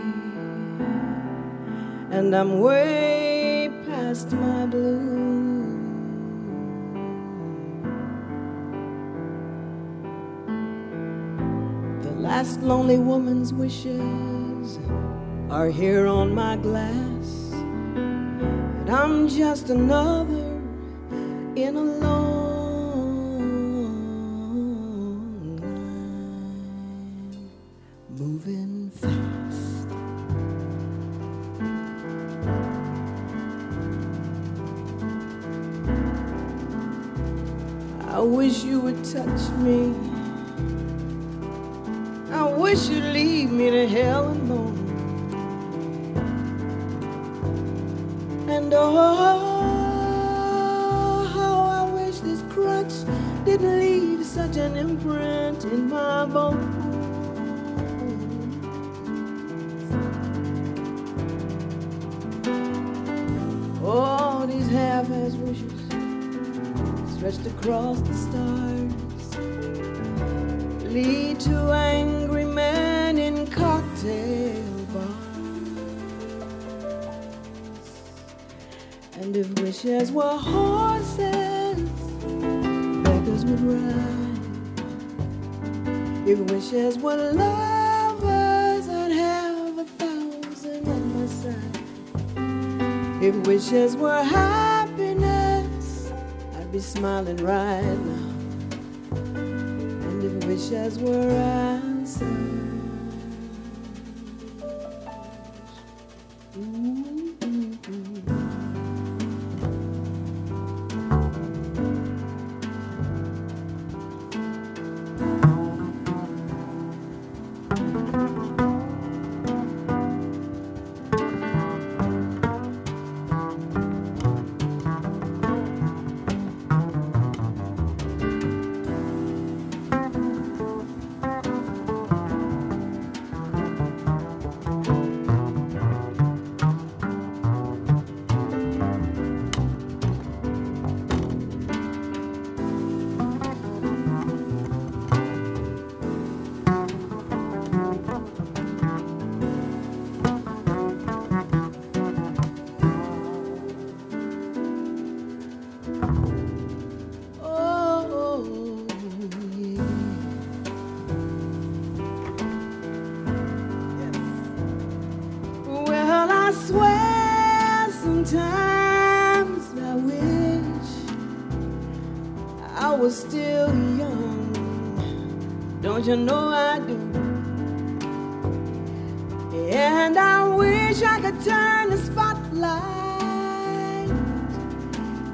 and I'm way past my bloom. The last lonely woman's wishes are here on my glass, and I'm just another touch me. I wish you'd leave me to hell alone. And oh, how I wish this crutch didn't leave such an imprint in my bones. All these half-ass wishes stretched across the were horses, beggars would ride. If wishes were lovers, I'd have a thousand at my side. If wishes were happiness, I'd be smiling right now. And if wishes were answers, I was still young. Don't you know I do? And I wish I could turn the spotlight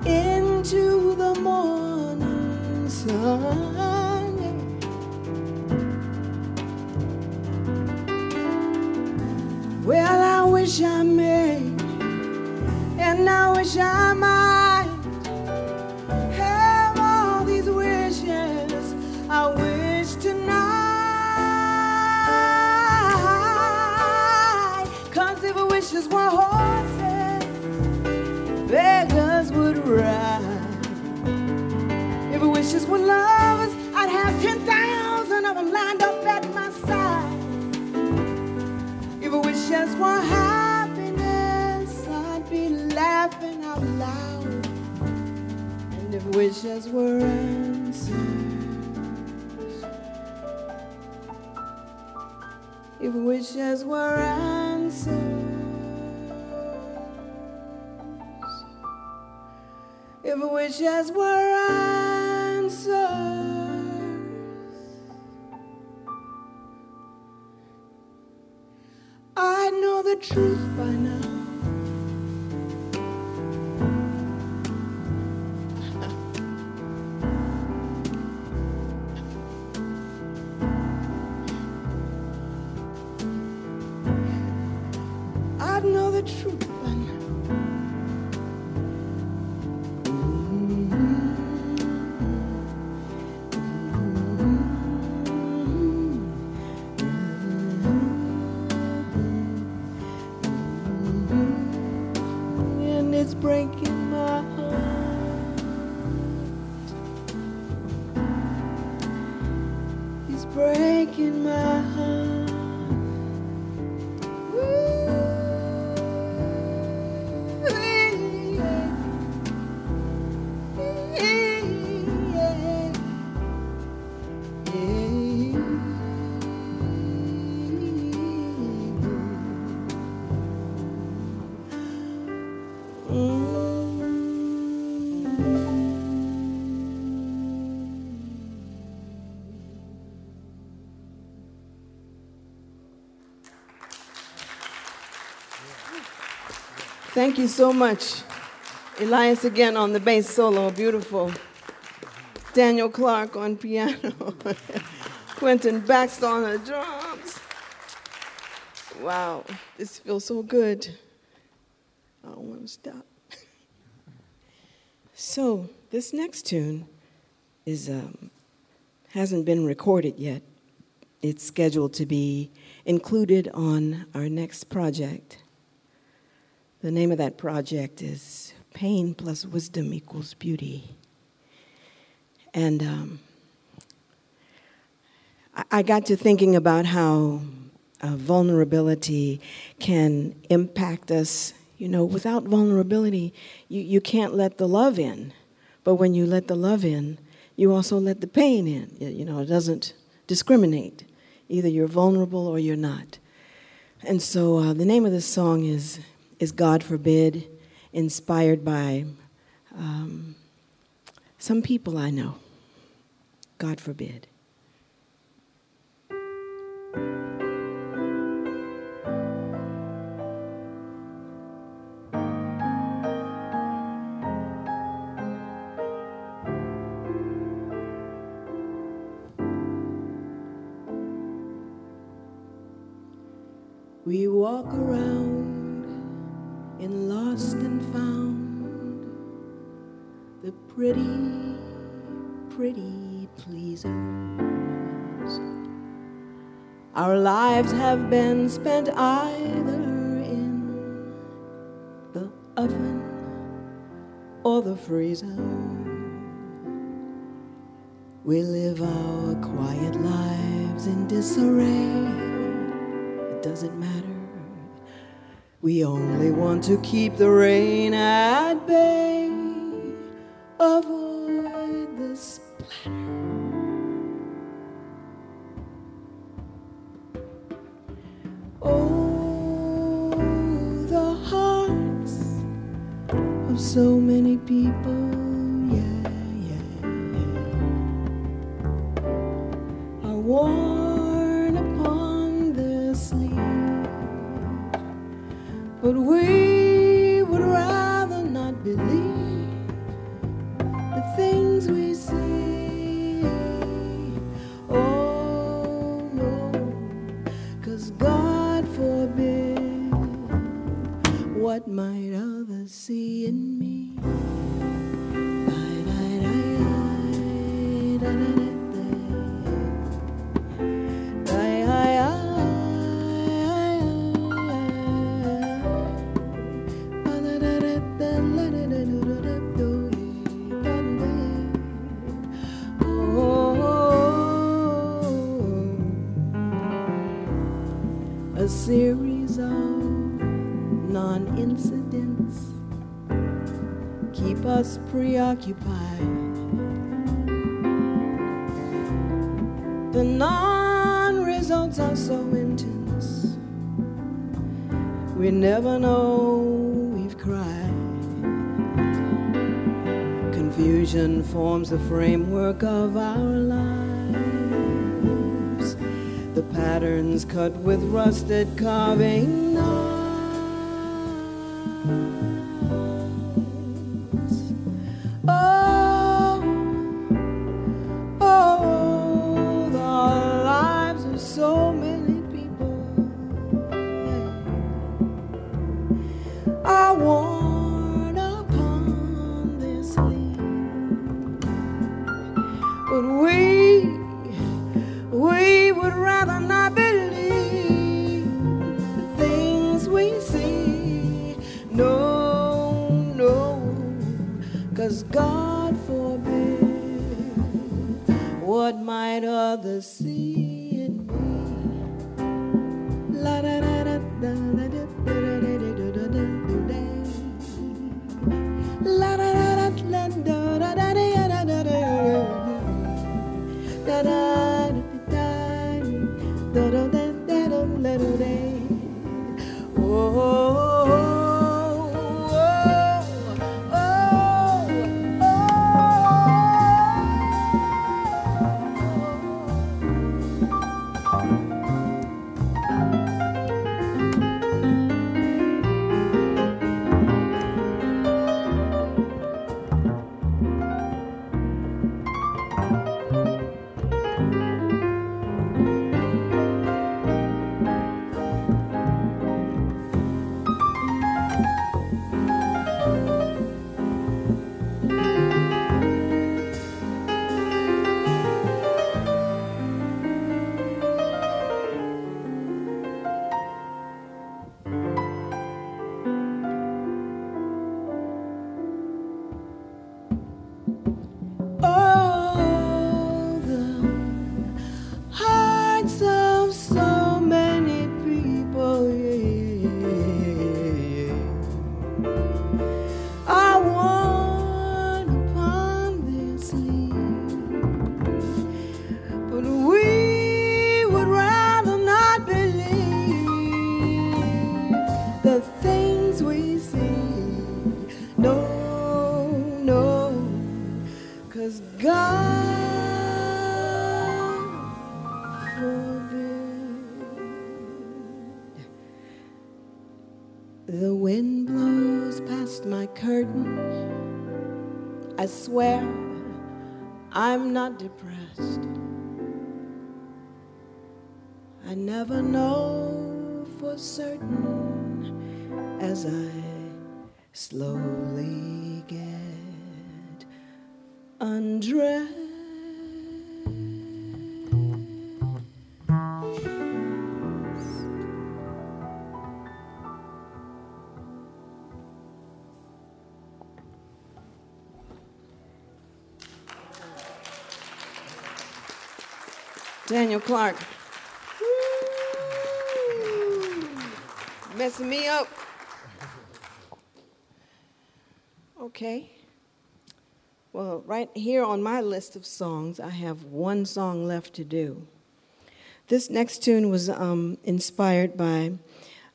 into the morning sun. Well, I wish I may, and I wish I might were happiness, I'd be laughing out loud. And if wishes were answers, if wishes were answers, if wishes were answers, truth by now. Thank you so much. Elias again on the bass solo, beautiful. Daniel Clark on piano. Quentin Baxter on the drums. Wow, this feels so good. I don't want to stop. So, this next tune is um, hasn't been recorded yet. It's scheduled to be included on our next project. The name of that project is Pain Plus Wisdom Equals Beauty. And um, I, got to thinking about how uh, vulnerability can impact us. You know, without vulnerability, you, you can't let the love in. But when you let the love in, you also let the pain in. You you know, it doesn't discriminate. Either you're vulnerable or you're not. And so uh, the name of this song is, is God Forbid, inspired by um, some people I know. God forbid. We walk around in lost and found the pretty, pretty pleasers. Our lives have been spent either in the oven or the freezer. We live our quiet lives in disarray. It doesn't matter. We only want to keep the rain at bay. Avoid the splatter. Oh, the hearts of so many people. What might others see in us preoccupied. The non results are so intense we never know we've cried. Confusion forms the framework of our lives. The patterns cut with rusted carving Daniel Clark. Messing me up. Okay. Well, right here on my list of songs, I have one song left to do. This next tune was um, inspired by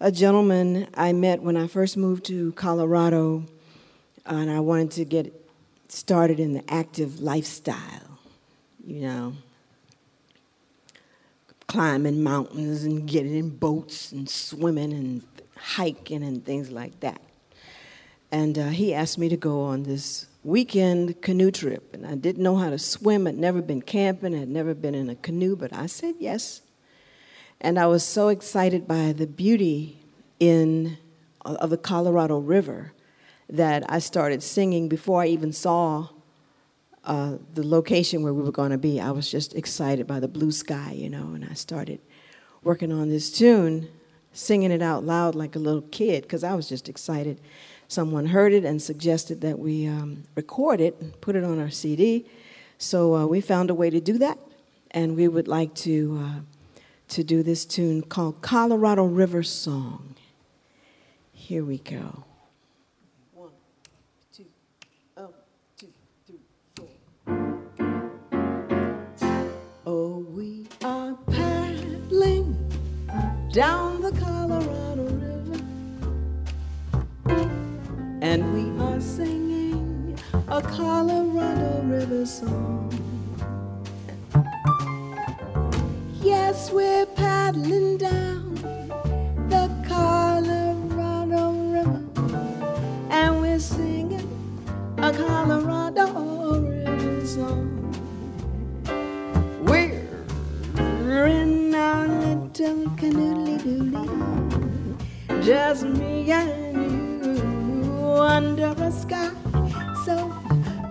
a gentleman I met when I first moved to Colorado, and I wanted to get started in the active lifestyle, you know, climbing mountains and getting in boats and swimming and hiking and things like that. And uh, he asked me to go on this weekend canoe trip. And I didn't know how to swim. I'd never been camping, I'd never been in a canoe, but I said yes. And I was so excited by the beauty in, of the Colorado River that I started singing before I even saw uh, the location where we were going to be. I was just excited by the blue sky, you know, and I started working on this tune, singing it out loud like a little kid because I was just excited. Someone heard it and suggested that we um, record it and put it on our CD. So uh, we found a way to do that, and we would like to uh, to do this tune called Colorado River Song. Here we go. down the Colorado River. And we are singing a Colorado River song. Yes, we're paddling down the Colorado River. And we're singing a Colorado River song. We're in our little canoodly doodly just me and you under a sky so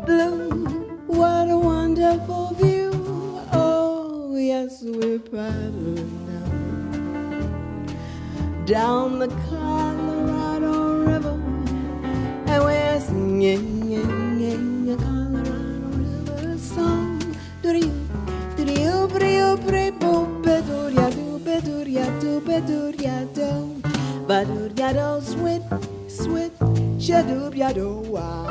blue. What a wonderful view! Oh, yes, we're paddling down, down the Colorado River, and we're singing do-do-you, do-do-you, do-do-you, do-do-you, do-do-you, do-do-you, do. Ba-do-ya-do, sweet, sweet, shadoob-ya-do, wow.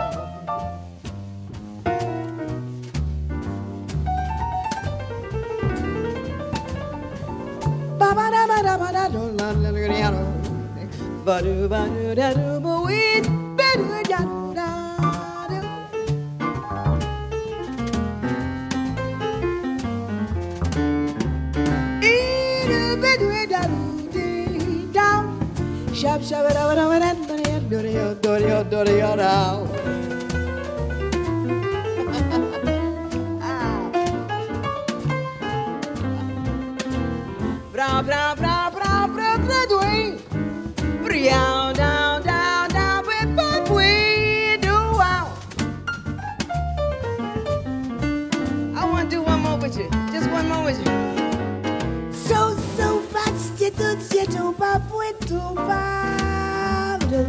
Ba-ba-da-ba-da-ba-da-do-la-la-la-la-la-la. Ba-do-ba-do-da-do-ba-wee, Shab-shabba-dabba-dabba-da-do-do-do-do-do-do-do. Bra, bra, bra, bra, bra, bra, doing. Brow,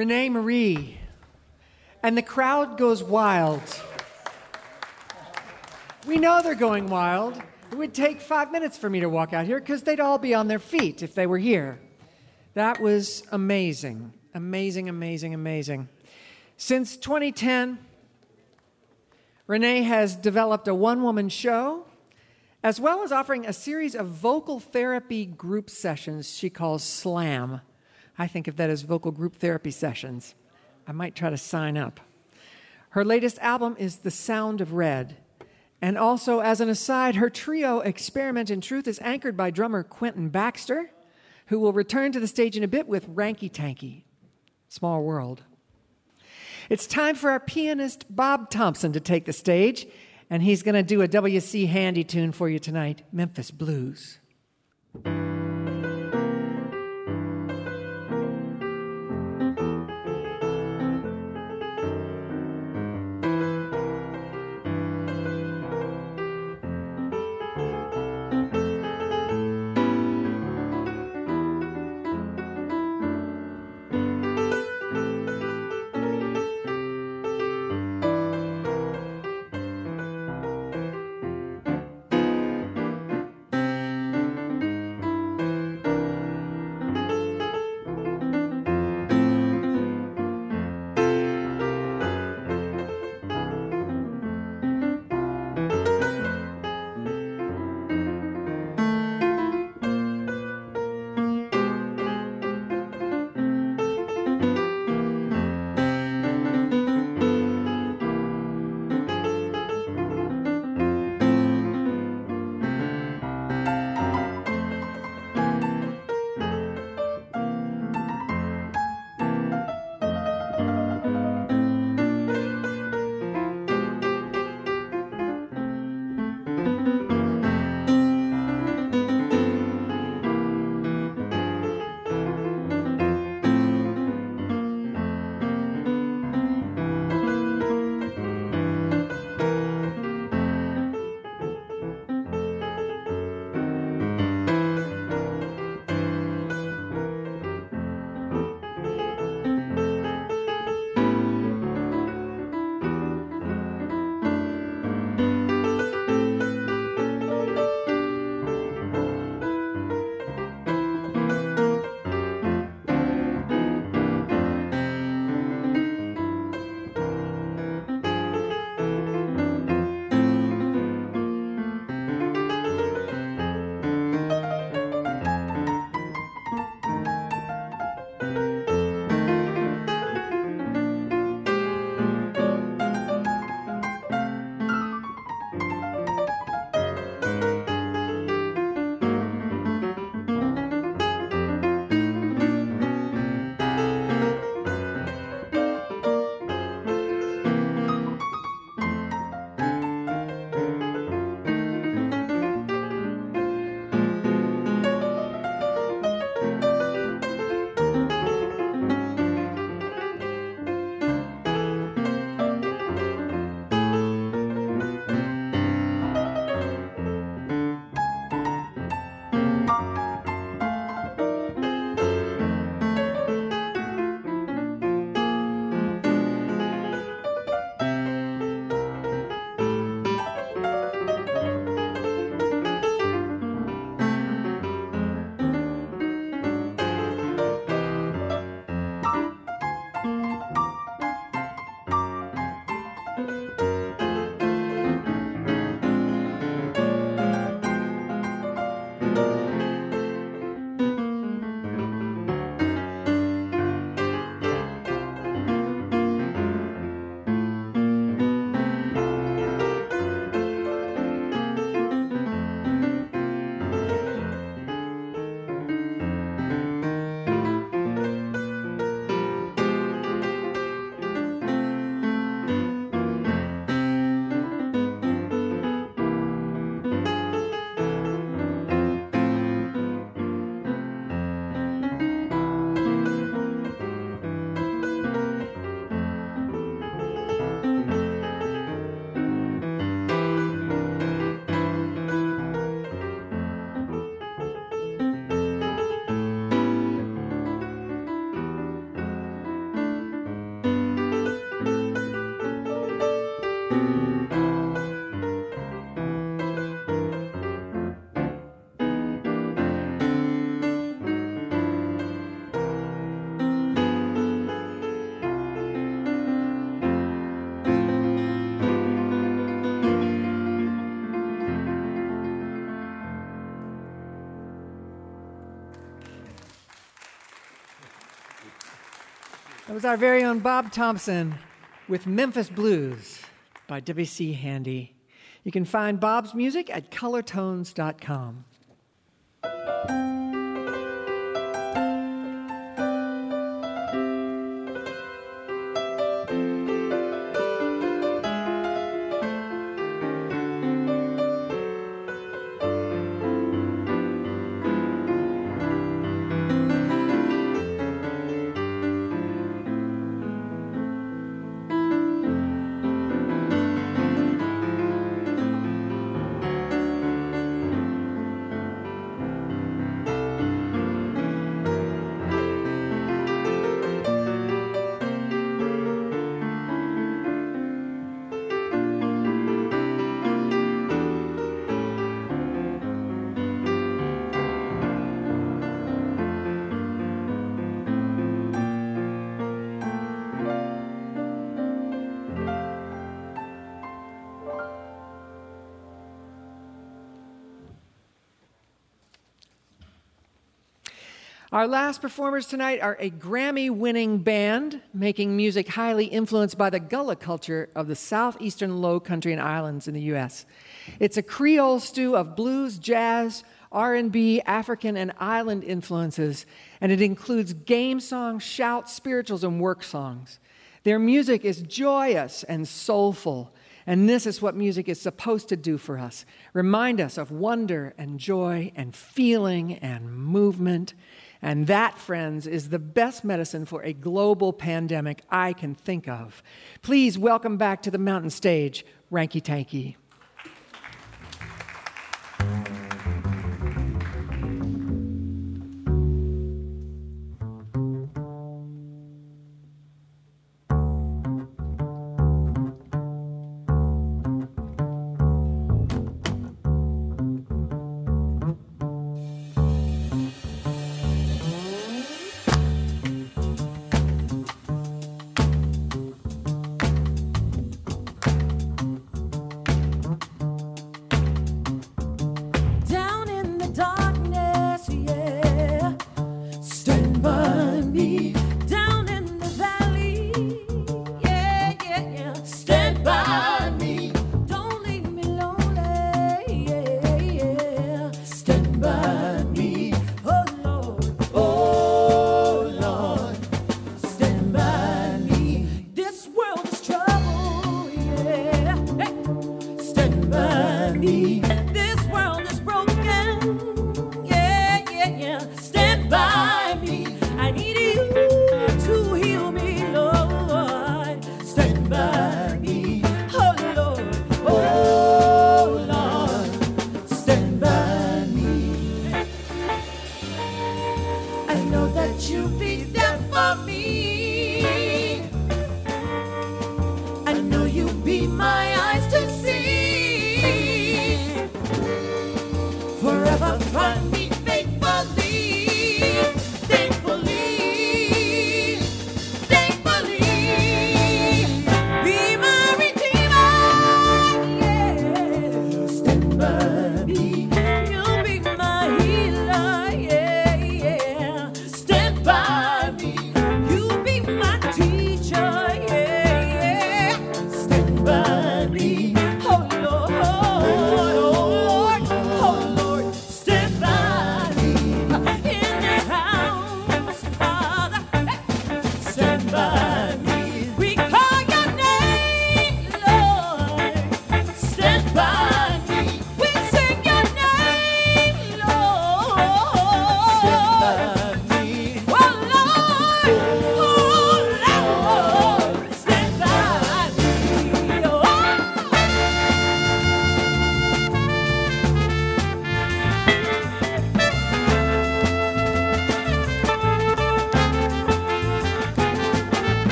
Rene Marie. And the crowd goes wild. We know they're going wild It would take five minutes for me to walk out here because they'd all be on their feet if they were here. That was amazing. Amazing, amazing, amazing. Since 2010, Rene has developed a one woman show as well as offering a series of vocal therapy group sessions she calls SLAM. I think of that as vocal group therapy sessions. I might try to sign up. Her latest album is The Sound of Red. And also, as an aside, her trio Experiment in Truth is anchored by drummer Quentin Baxter, who will return to the stage in a bit with Ranky Tanky. Small world. It's time for our pianist Bob Thompson to take the stage, and he's going to do a W.C. Handy tune for you tonight Memphis Blues. Was our very own Bob Thompson with Memphis Blues by W.C. Handy. You can find Bob's music at colortones.com. Our last performers tonight are a Grammy winning band making music highly influenced by the Gullah culture of the southeastern low country and islands in the US. It's a Creole stew of blues, jazz, R&B, African and island influences, and it includes game songs, shouts, spirituals and work songs. Their music is joyous and soulful. And this is what music is supposed to do for us remind us of wonder and joy and feeling and movement. And that, friends, is the best medicine for a global pandemic I can think of. Please welcome back to the mountain stage, Ranky Tanky.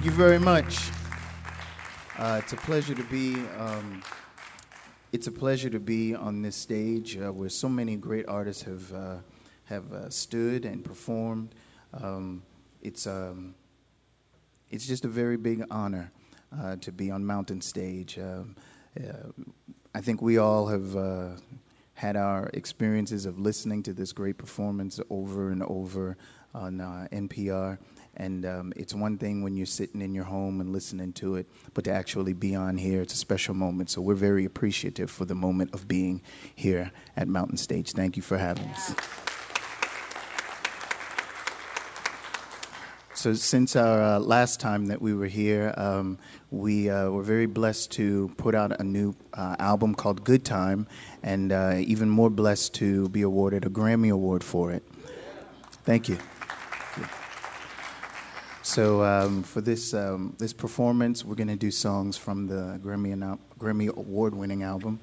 Thank you very much. Uh, it's a pleasure to be. Um, it's a pleasure to be on this stage uh, where so many great artists have uh, have uh, stood and performed. Um, it's um, it's just a very big honor uh, to be on Mountain Stage. Um, uh, I think we all have had our experiences of listening to this great performance over and over on NPR. And um, it's one thing when you're sitting in your home and listening to it, but to actually be on here, it's a special moment. So we're very appreciative for the moment of being here at Mountain Stage. Thank you for having us. So, since our uh, last time that we were here, um, we uh, were very blessed to put out a new uh, album called Good Time, and uh, even more blessed to be awarded a Grammy Award for it. Thank you. So, um, for this, um, this performance, we're going to do songs from the Grammy, Grammy Award winning album.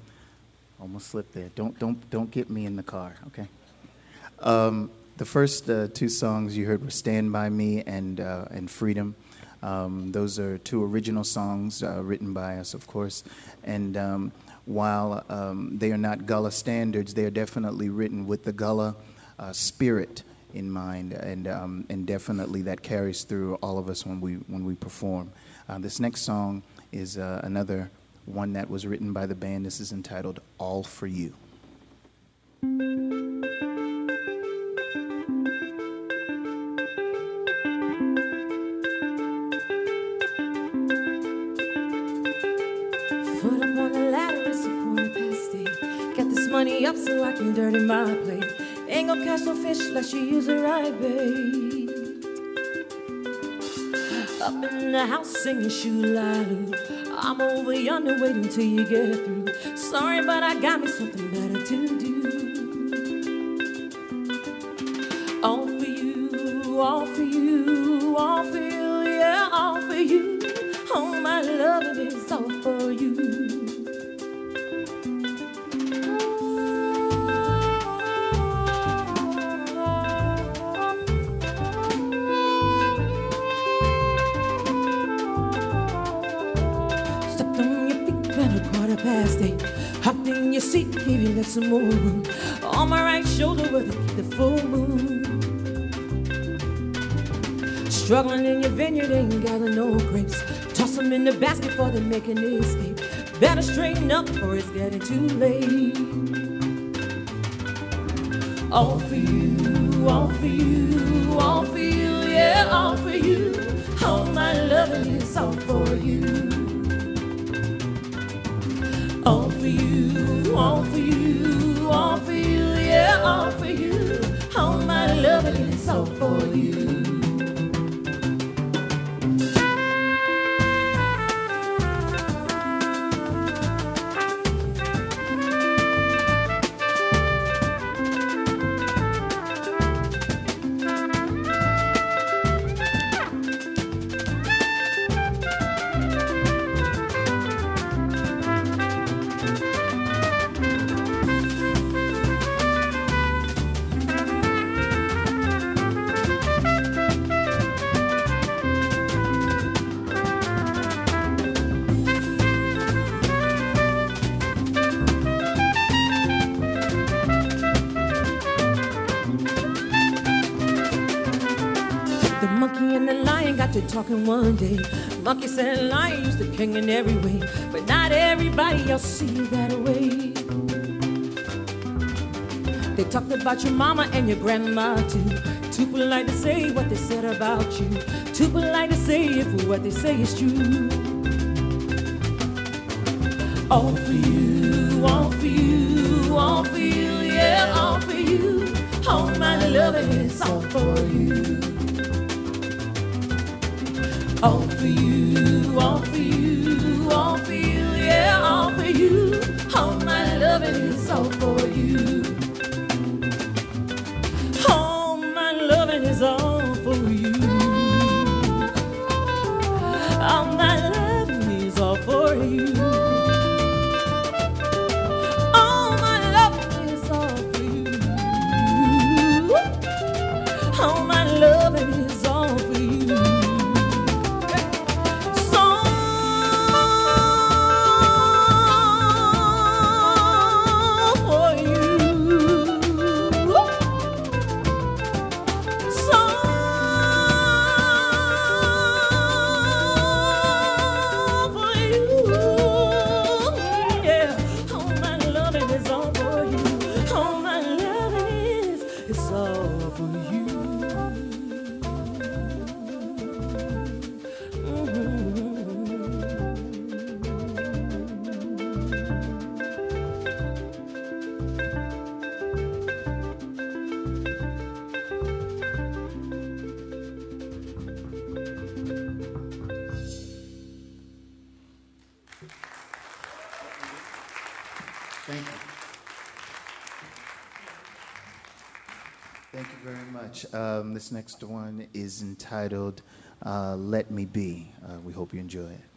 Almost slipped there. Don't, don't, don't get me in the car, okay? Um, the first uh, two songs you heard were "Stand by Me" and uh, and "Freedom." Um, those are two original songs uh, written by us, of course. And um, while um, they are not Gullah standards, they are definitely written with the Gullah uh, spirit in mind, and um, and definitely that carries through all of us when we when we perform. Uh, this next song is uh, another one that was written by the band. This is entitled "All for You." Want a lap is you want to pass it. Get this money up so I can dirty my plate. Ain't gonna catch no fish unless you use the right bait. Up in the house singing shoo-la-loo. I'm over yonder waiting till you get through. Sorry, but I got me something better to do. All for you, all for you, all for you, yeah, all for you. All my love is all for you. Some more room. On my right shoulder with the full moon. Struggling in your vineyard, ain't gather no grapes. Toss them in the basket before they make an escape. Better straighten up or it's getting too late. All for you, all for you, all for you, yeah, all for you. All my loving is all for you. For you, all for you all for you, yeah, all for you. All my loving is all for you. One day. Monkey said lion used the king in every way, but not everybody else see that way. They talked about your mama and your grandma too. Too polite to say what they said about you. Too polite to say if what they say is true. All for you, all for you, all for you, yeah, all for you. All my loving is all for you. For you, all for you, all for you, yeah, all for you. All my loving is all for you. this next one is entitled uh, Let Me Be. Uh, we hope you enjoy it.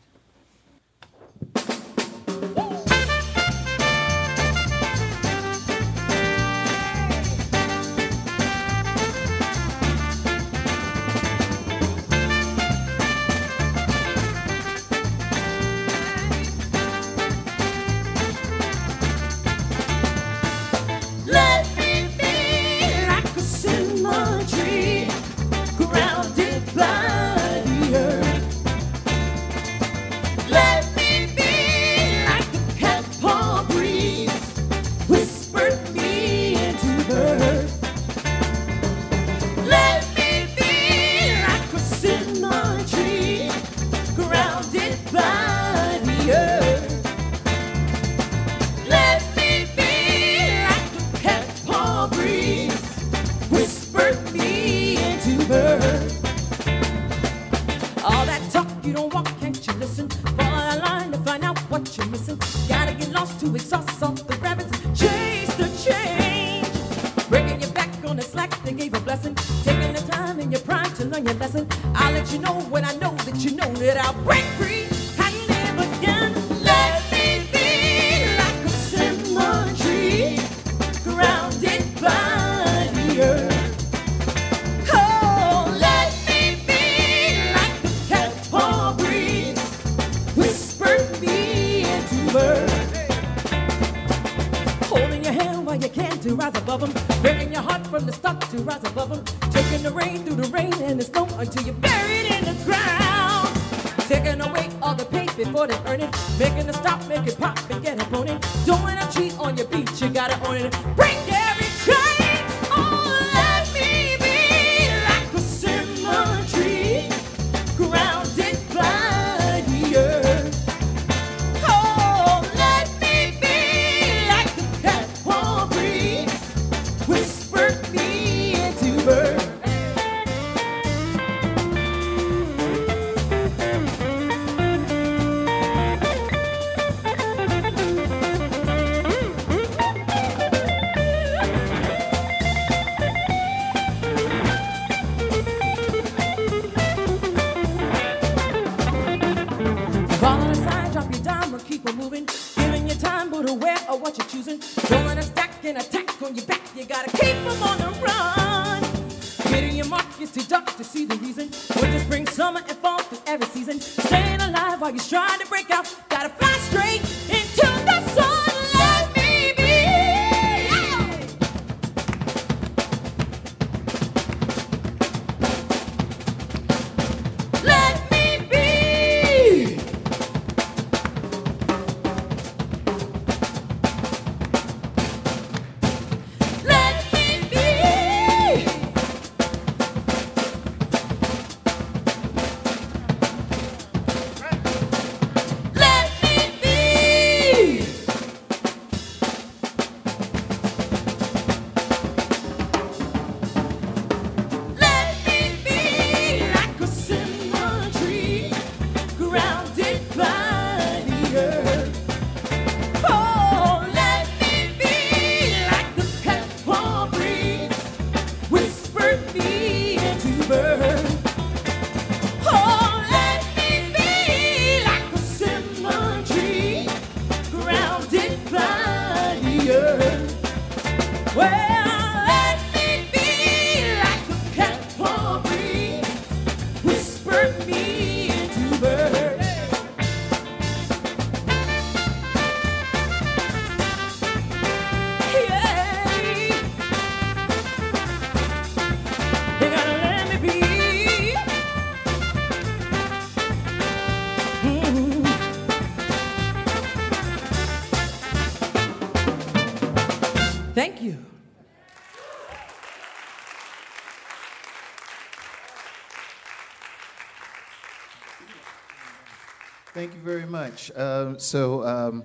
very much. Uh, so um,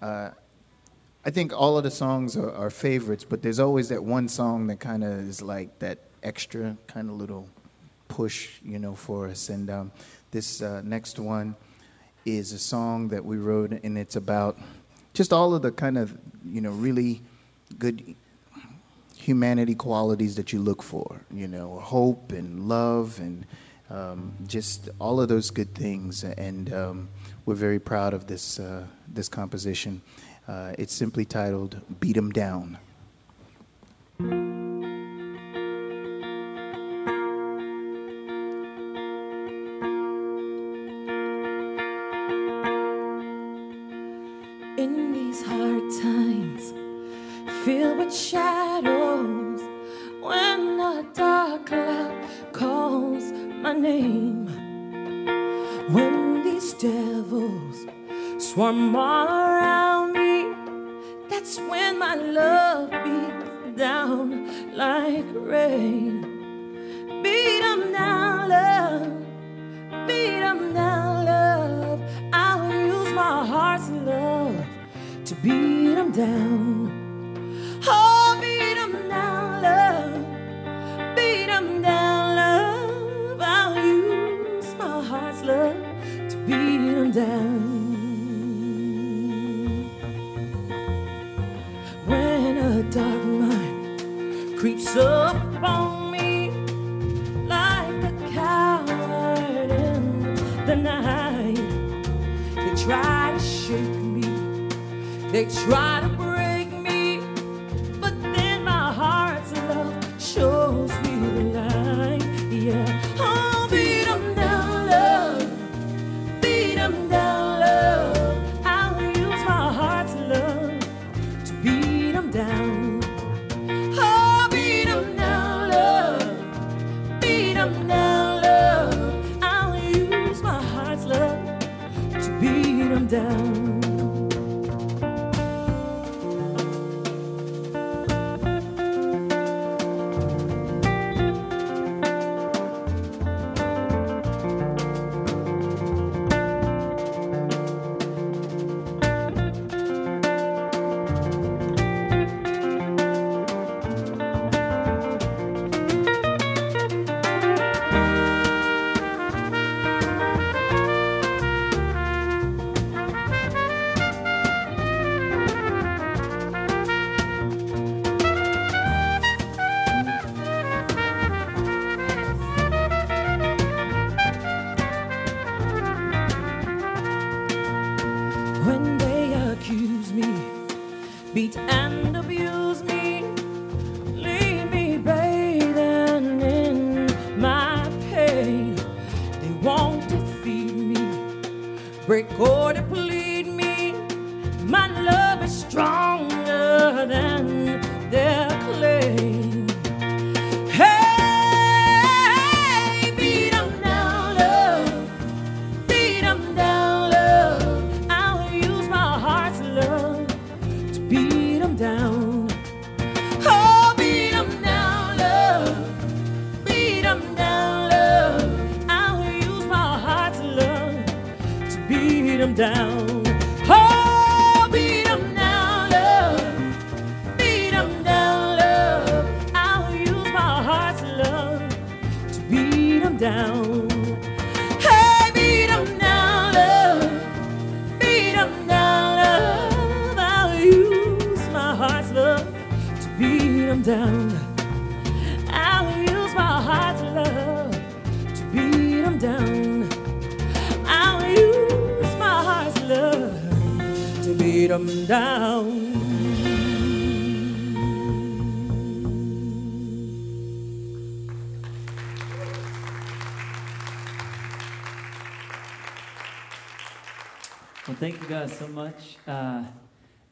uh, I think all of the songs are, are, favorites, but there's always that one song that kind of is like that extra kind of little push, you know, for us. And um, this uh, next one is a song that we wrote, and it's about just all of the kind of you know really good humanity qualities that you look for, you know, hope and love and um, just all of those good things. And um, we're very proud of this, uh, this composition. Uh, it's simply titled Beat 'em Down. In these hard times, filled with shadows, when a dark cloud calls my name, swarm all around me, that's when my love beats down like rain. Beat 'em down, oh, love. Beat 'em down, love. I'll use my heart's love to beat 'em down. Oh, beat 'em down, love. Beat 'em down, love. I'll use my heart's love to beat 'em down. Dark mind creeps up on me like a coward in the night. They try to shake me, they try to Beat Uh,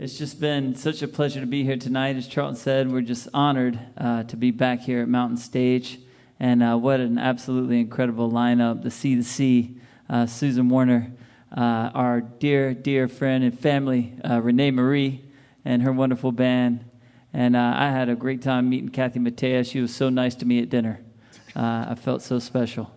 it's just been such a pleasure to be here tonight. As Charlton said, we're just honored uh, to be back here at Mountain Stage. And uh, what an absolutely incredible lineup. The Sea The Sea, uh, Susan Werner, uh, our dear, dear friend and family, uh, Rene Marie, and her wonderful band. And I had a great time meeting Kathy Mattea. She was so nice to me at dinner. I felt so special.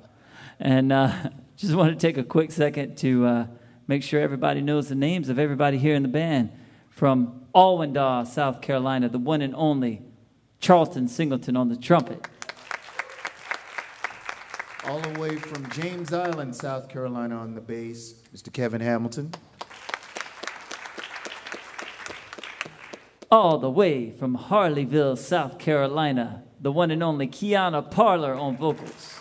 And just want to take a quick second to make sure everybody knows the names of everybody here in the band. From Awendaw, South Carolina, the one and only Charlton Singleton on the trumpet. All the way from James Island, South Carolina, on the bass, Mr. Kevin Hamilton. all the way from Harleyville, South Carolina, the one and only Quiana Parler on vocals.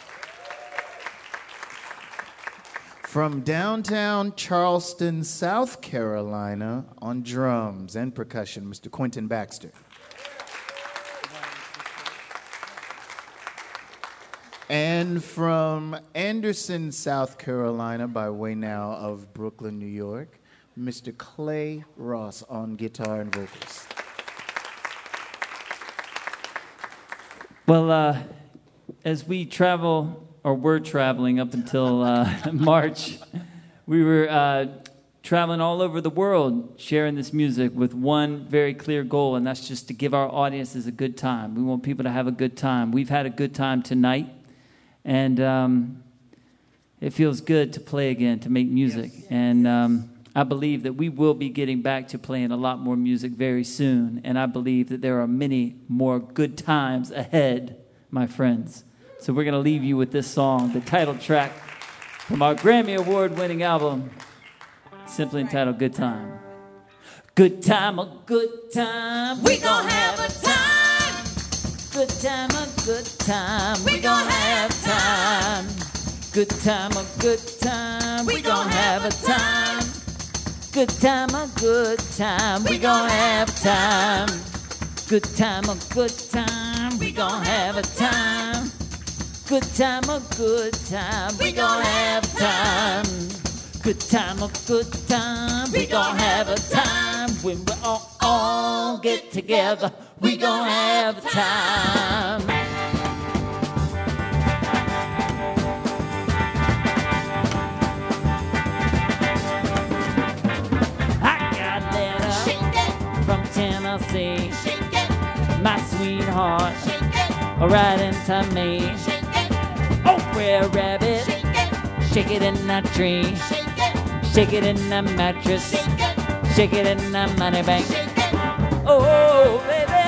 From downtown Charleston, South Carolina, on drums and percussion, Mr. Quentin Baxter. And from Anderson, South Carolina, by way now of Brooklyn, New York, Mr. Clay Ross on guitar and vocals. Well, uh, as we travel, or we were traveling up until uh, March, we were uh, traveling all over the world sharing this music with one very clear goal, and that's just to give our audiences a good time. We want people to have a good time. We've had a good time tonight, and um, it feels good to play again, to make music. And um, I believe that we will be getting back to playing a lot more music very soon, and I believe that there are many more good times ahead, my friends. So we're going to leave you with this song, the title track from our Grammy Award winning album, simply entitled Good Time. Good time, a good time. We gon' have a time. Good time, a good time. We gon' have time. Good time, a good time. We gon' have a time. Good time, a good time. We gon' have time. Good time, a good time. We gon' have a time. Good time, a good time. We gon' have time. Good time, a good time. We gon' have a time when we all, all get together. We gon' have time. I got a letter from Tennessee. My sweetheart, writing to me. Oh, where rabbit, shake it. Shake it in that tree, shake it. Shake it in the mattress, shake it. Shake it in the money bank. Oh, baby,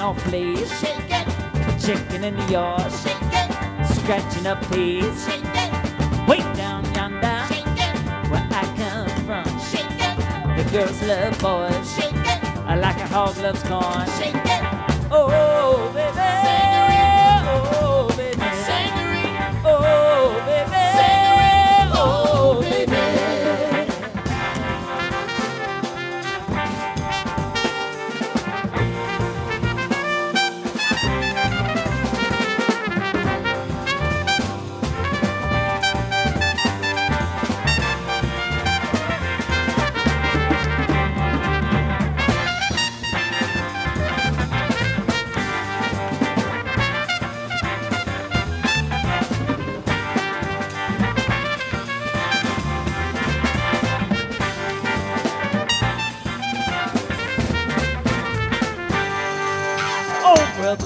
kicking off fleas, chicken in the yard, scratching up peas. Way down yonder, where I come from, the girls love boys, I like a hog loves corn. Oh,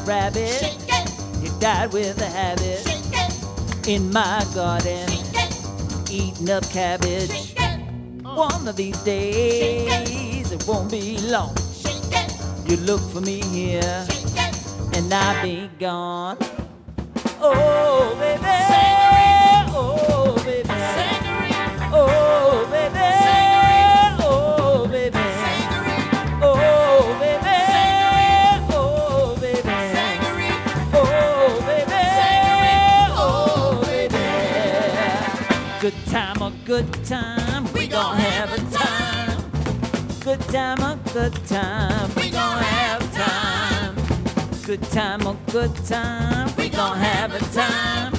Oh, brother rabbit, he died with a habit. In my garden, eating up cabbage. Uh. One of these days, it won't be long. You look for me here, and I'll be gone. Good time. We gon' have a time. Good time, a good time. We gon' have time. Good time, a good time. We gon' have a time.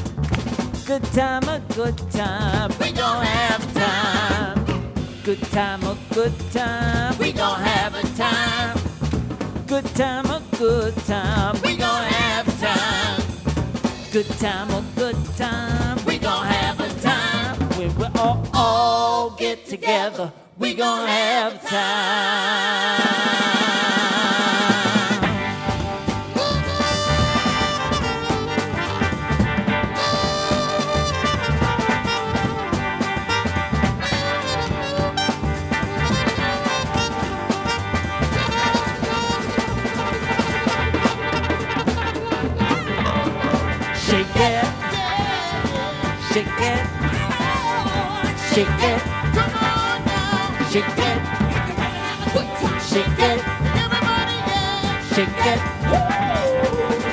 Good time, a good time. We gon' have time. Good time, a good time. We gon' have a time. Good time, a good time. We gon' have time. Good time, a good time. We all, all get together, we gon' have time. Shake it, Come on now. shake it, shake it, Everybody shake it,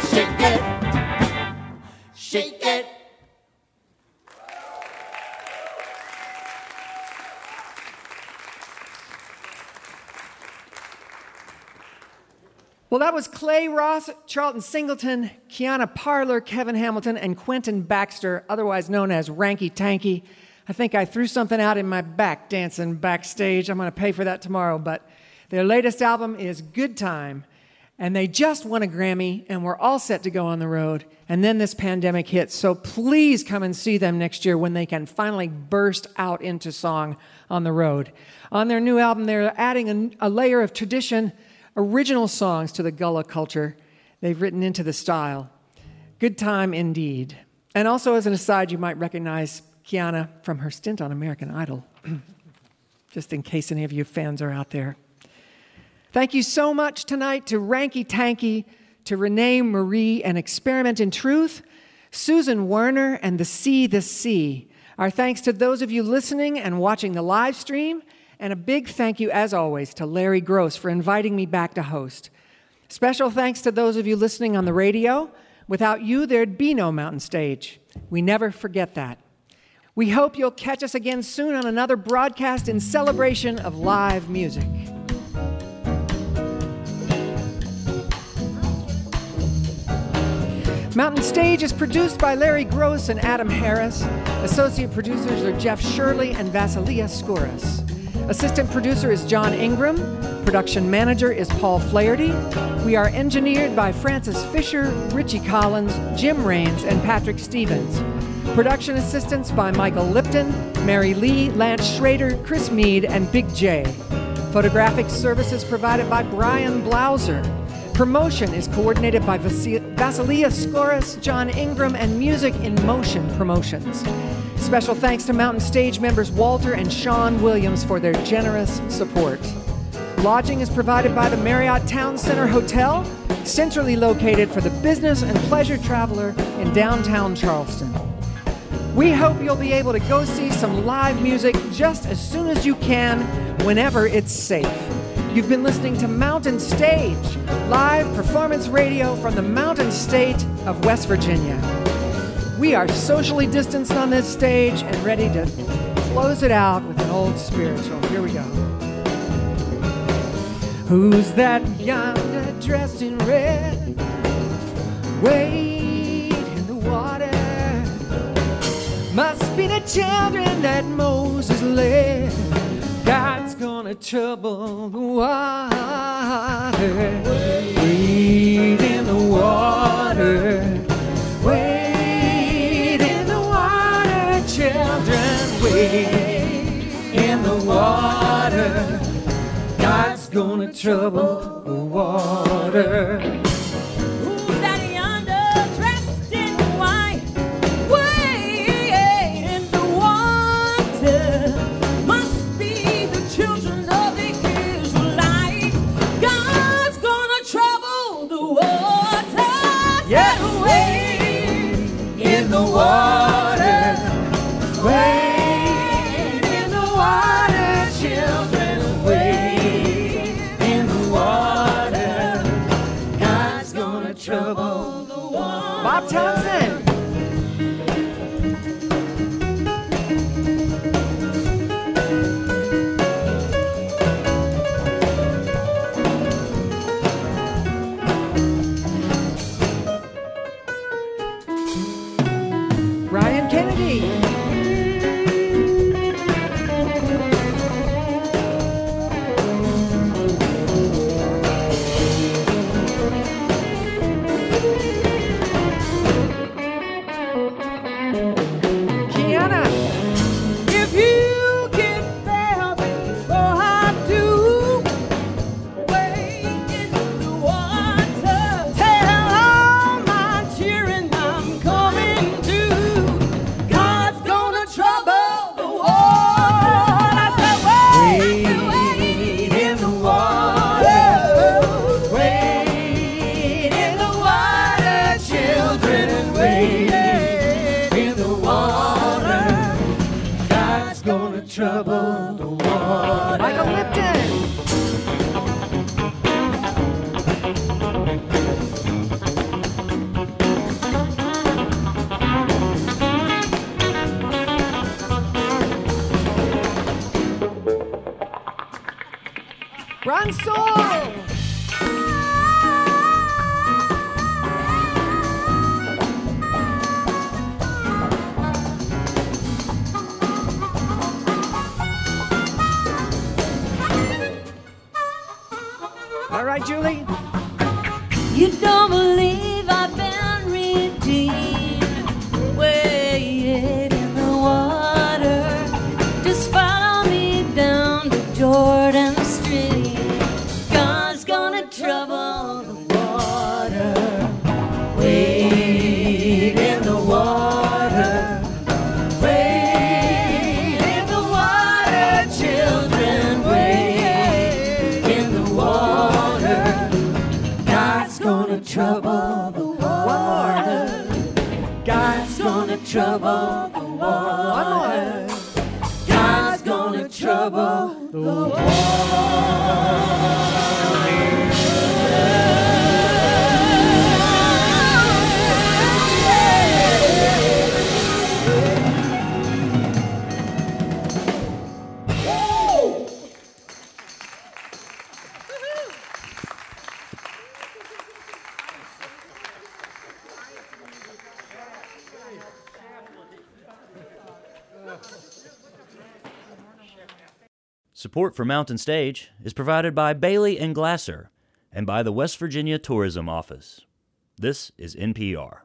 shake it, shake it. Well, that was Clay Ross, Charlton Singleton, Quiana Parler, Kevin Hamilton, and Quentin Baxter, otherwise known as Ranky Tanky. I think I threw something out in my back dancing backstage. I'm going to pay for that tomorrow. But their latest album is Good Time, and they just won a Grammy, and we're all set to go on the road. And then this pandemic hits. So please come and see them next year when they can finally burst out into song on the road. On their new album, they're adding a, a layer of tradition original songs to the Gullah culture they've written into the style. Good time indeed. And also, as an aside, you might recognize Quiana from her stint on American Idol, just in case any of you fans are out there. Thank you so much tonight to Ranky Tanky, to Rene Marie and Experiment in Truth, Susan Werner and the Sea the Sea. Our thanks to those of you listening and watching the live stream, and a big thank you, as always, to Larry Groce for inviting me back to host. Special thanks to those of you listening on the radio. Without you, there'd be no Mountain Stage. We never forget that. We hope you'll catch us again soon on another broadcast in celebration of live music. Mountain Stage is produced by Larry Groce and Adam Harris. Associate producers are Jeff Shirley and Vasilia Skouras. Assistant producer is John Ingram. Production manager is Paul Flaherty. We are engineered by Francis Fisher, Richie Collins, Jim Raines, and Patrick Stevens. Production assistance by Michael Lipton, Mary Lee, Lance Schrader, Chris Mead, and Big J. Photographic services provided by Brian Blauser. Promotion is coordinated by Vasilia Skouras, John Ingram, and Music in Motion Promotions. Special thanks to Mountain Stage members Walter and Sean Williams for their generous support. Lodging is provided by the Marriott Town Center Hotel, centrally located for the business and pleasure traveler in downtown Charleston. We hope you'll be able to go see some live music just as soon as you can, whenever it's safe. You've been listening to Mountain Stage, live performance radio from the Mountain State of West Virginia. We are socially distanced on this stage and ready to close it out with an old spiritual. Here we go. Who's that yonder dressed in red? Wade Must be the children that Moses led. God's gonna trouble the water. Wade in the water. Wade in the water, children. Wade in the water. God's gonna trouble the water. The. support for Mountain Stage is provided by Bailey and Glasser and by the West Virginia Tourism Office. This is NPR.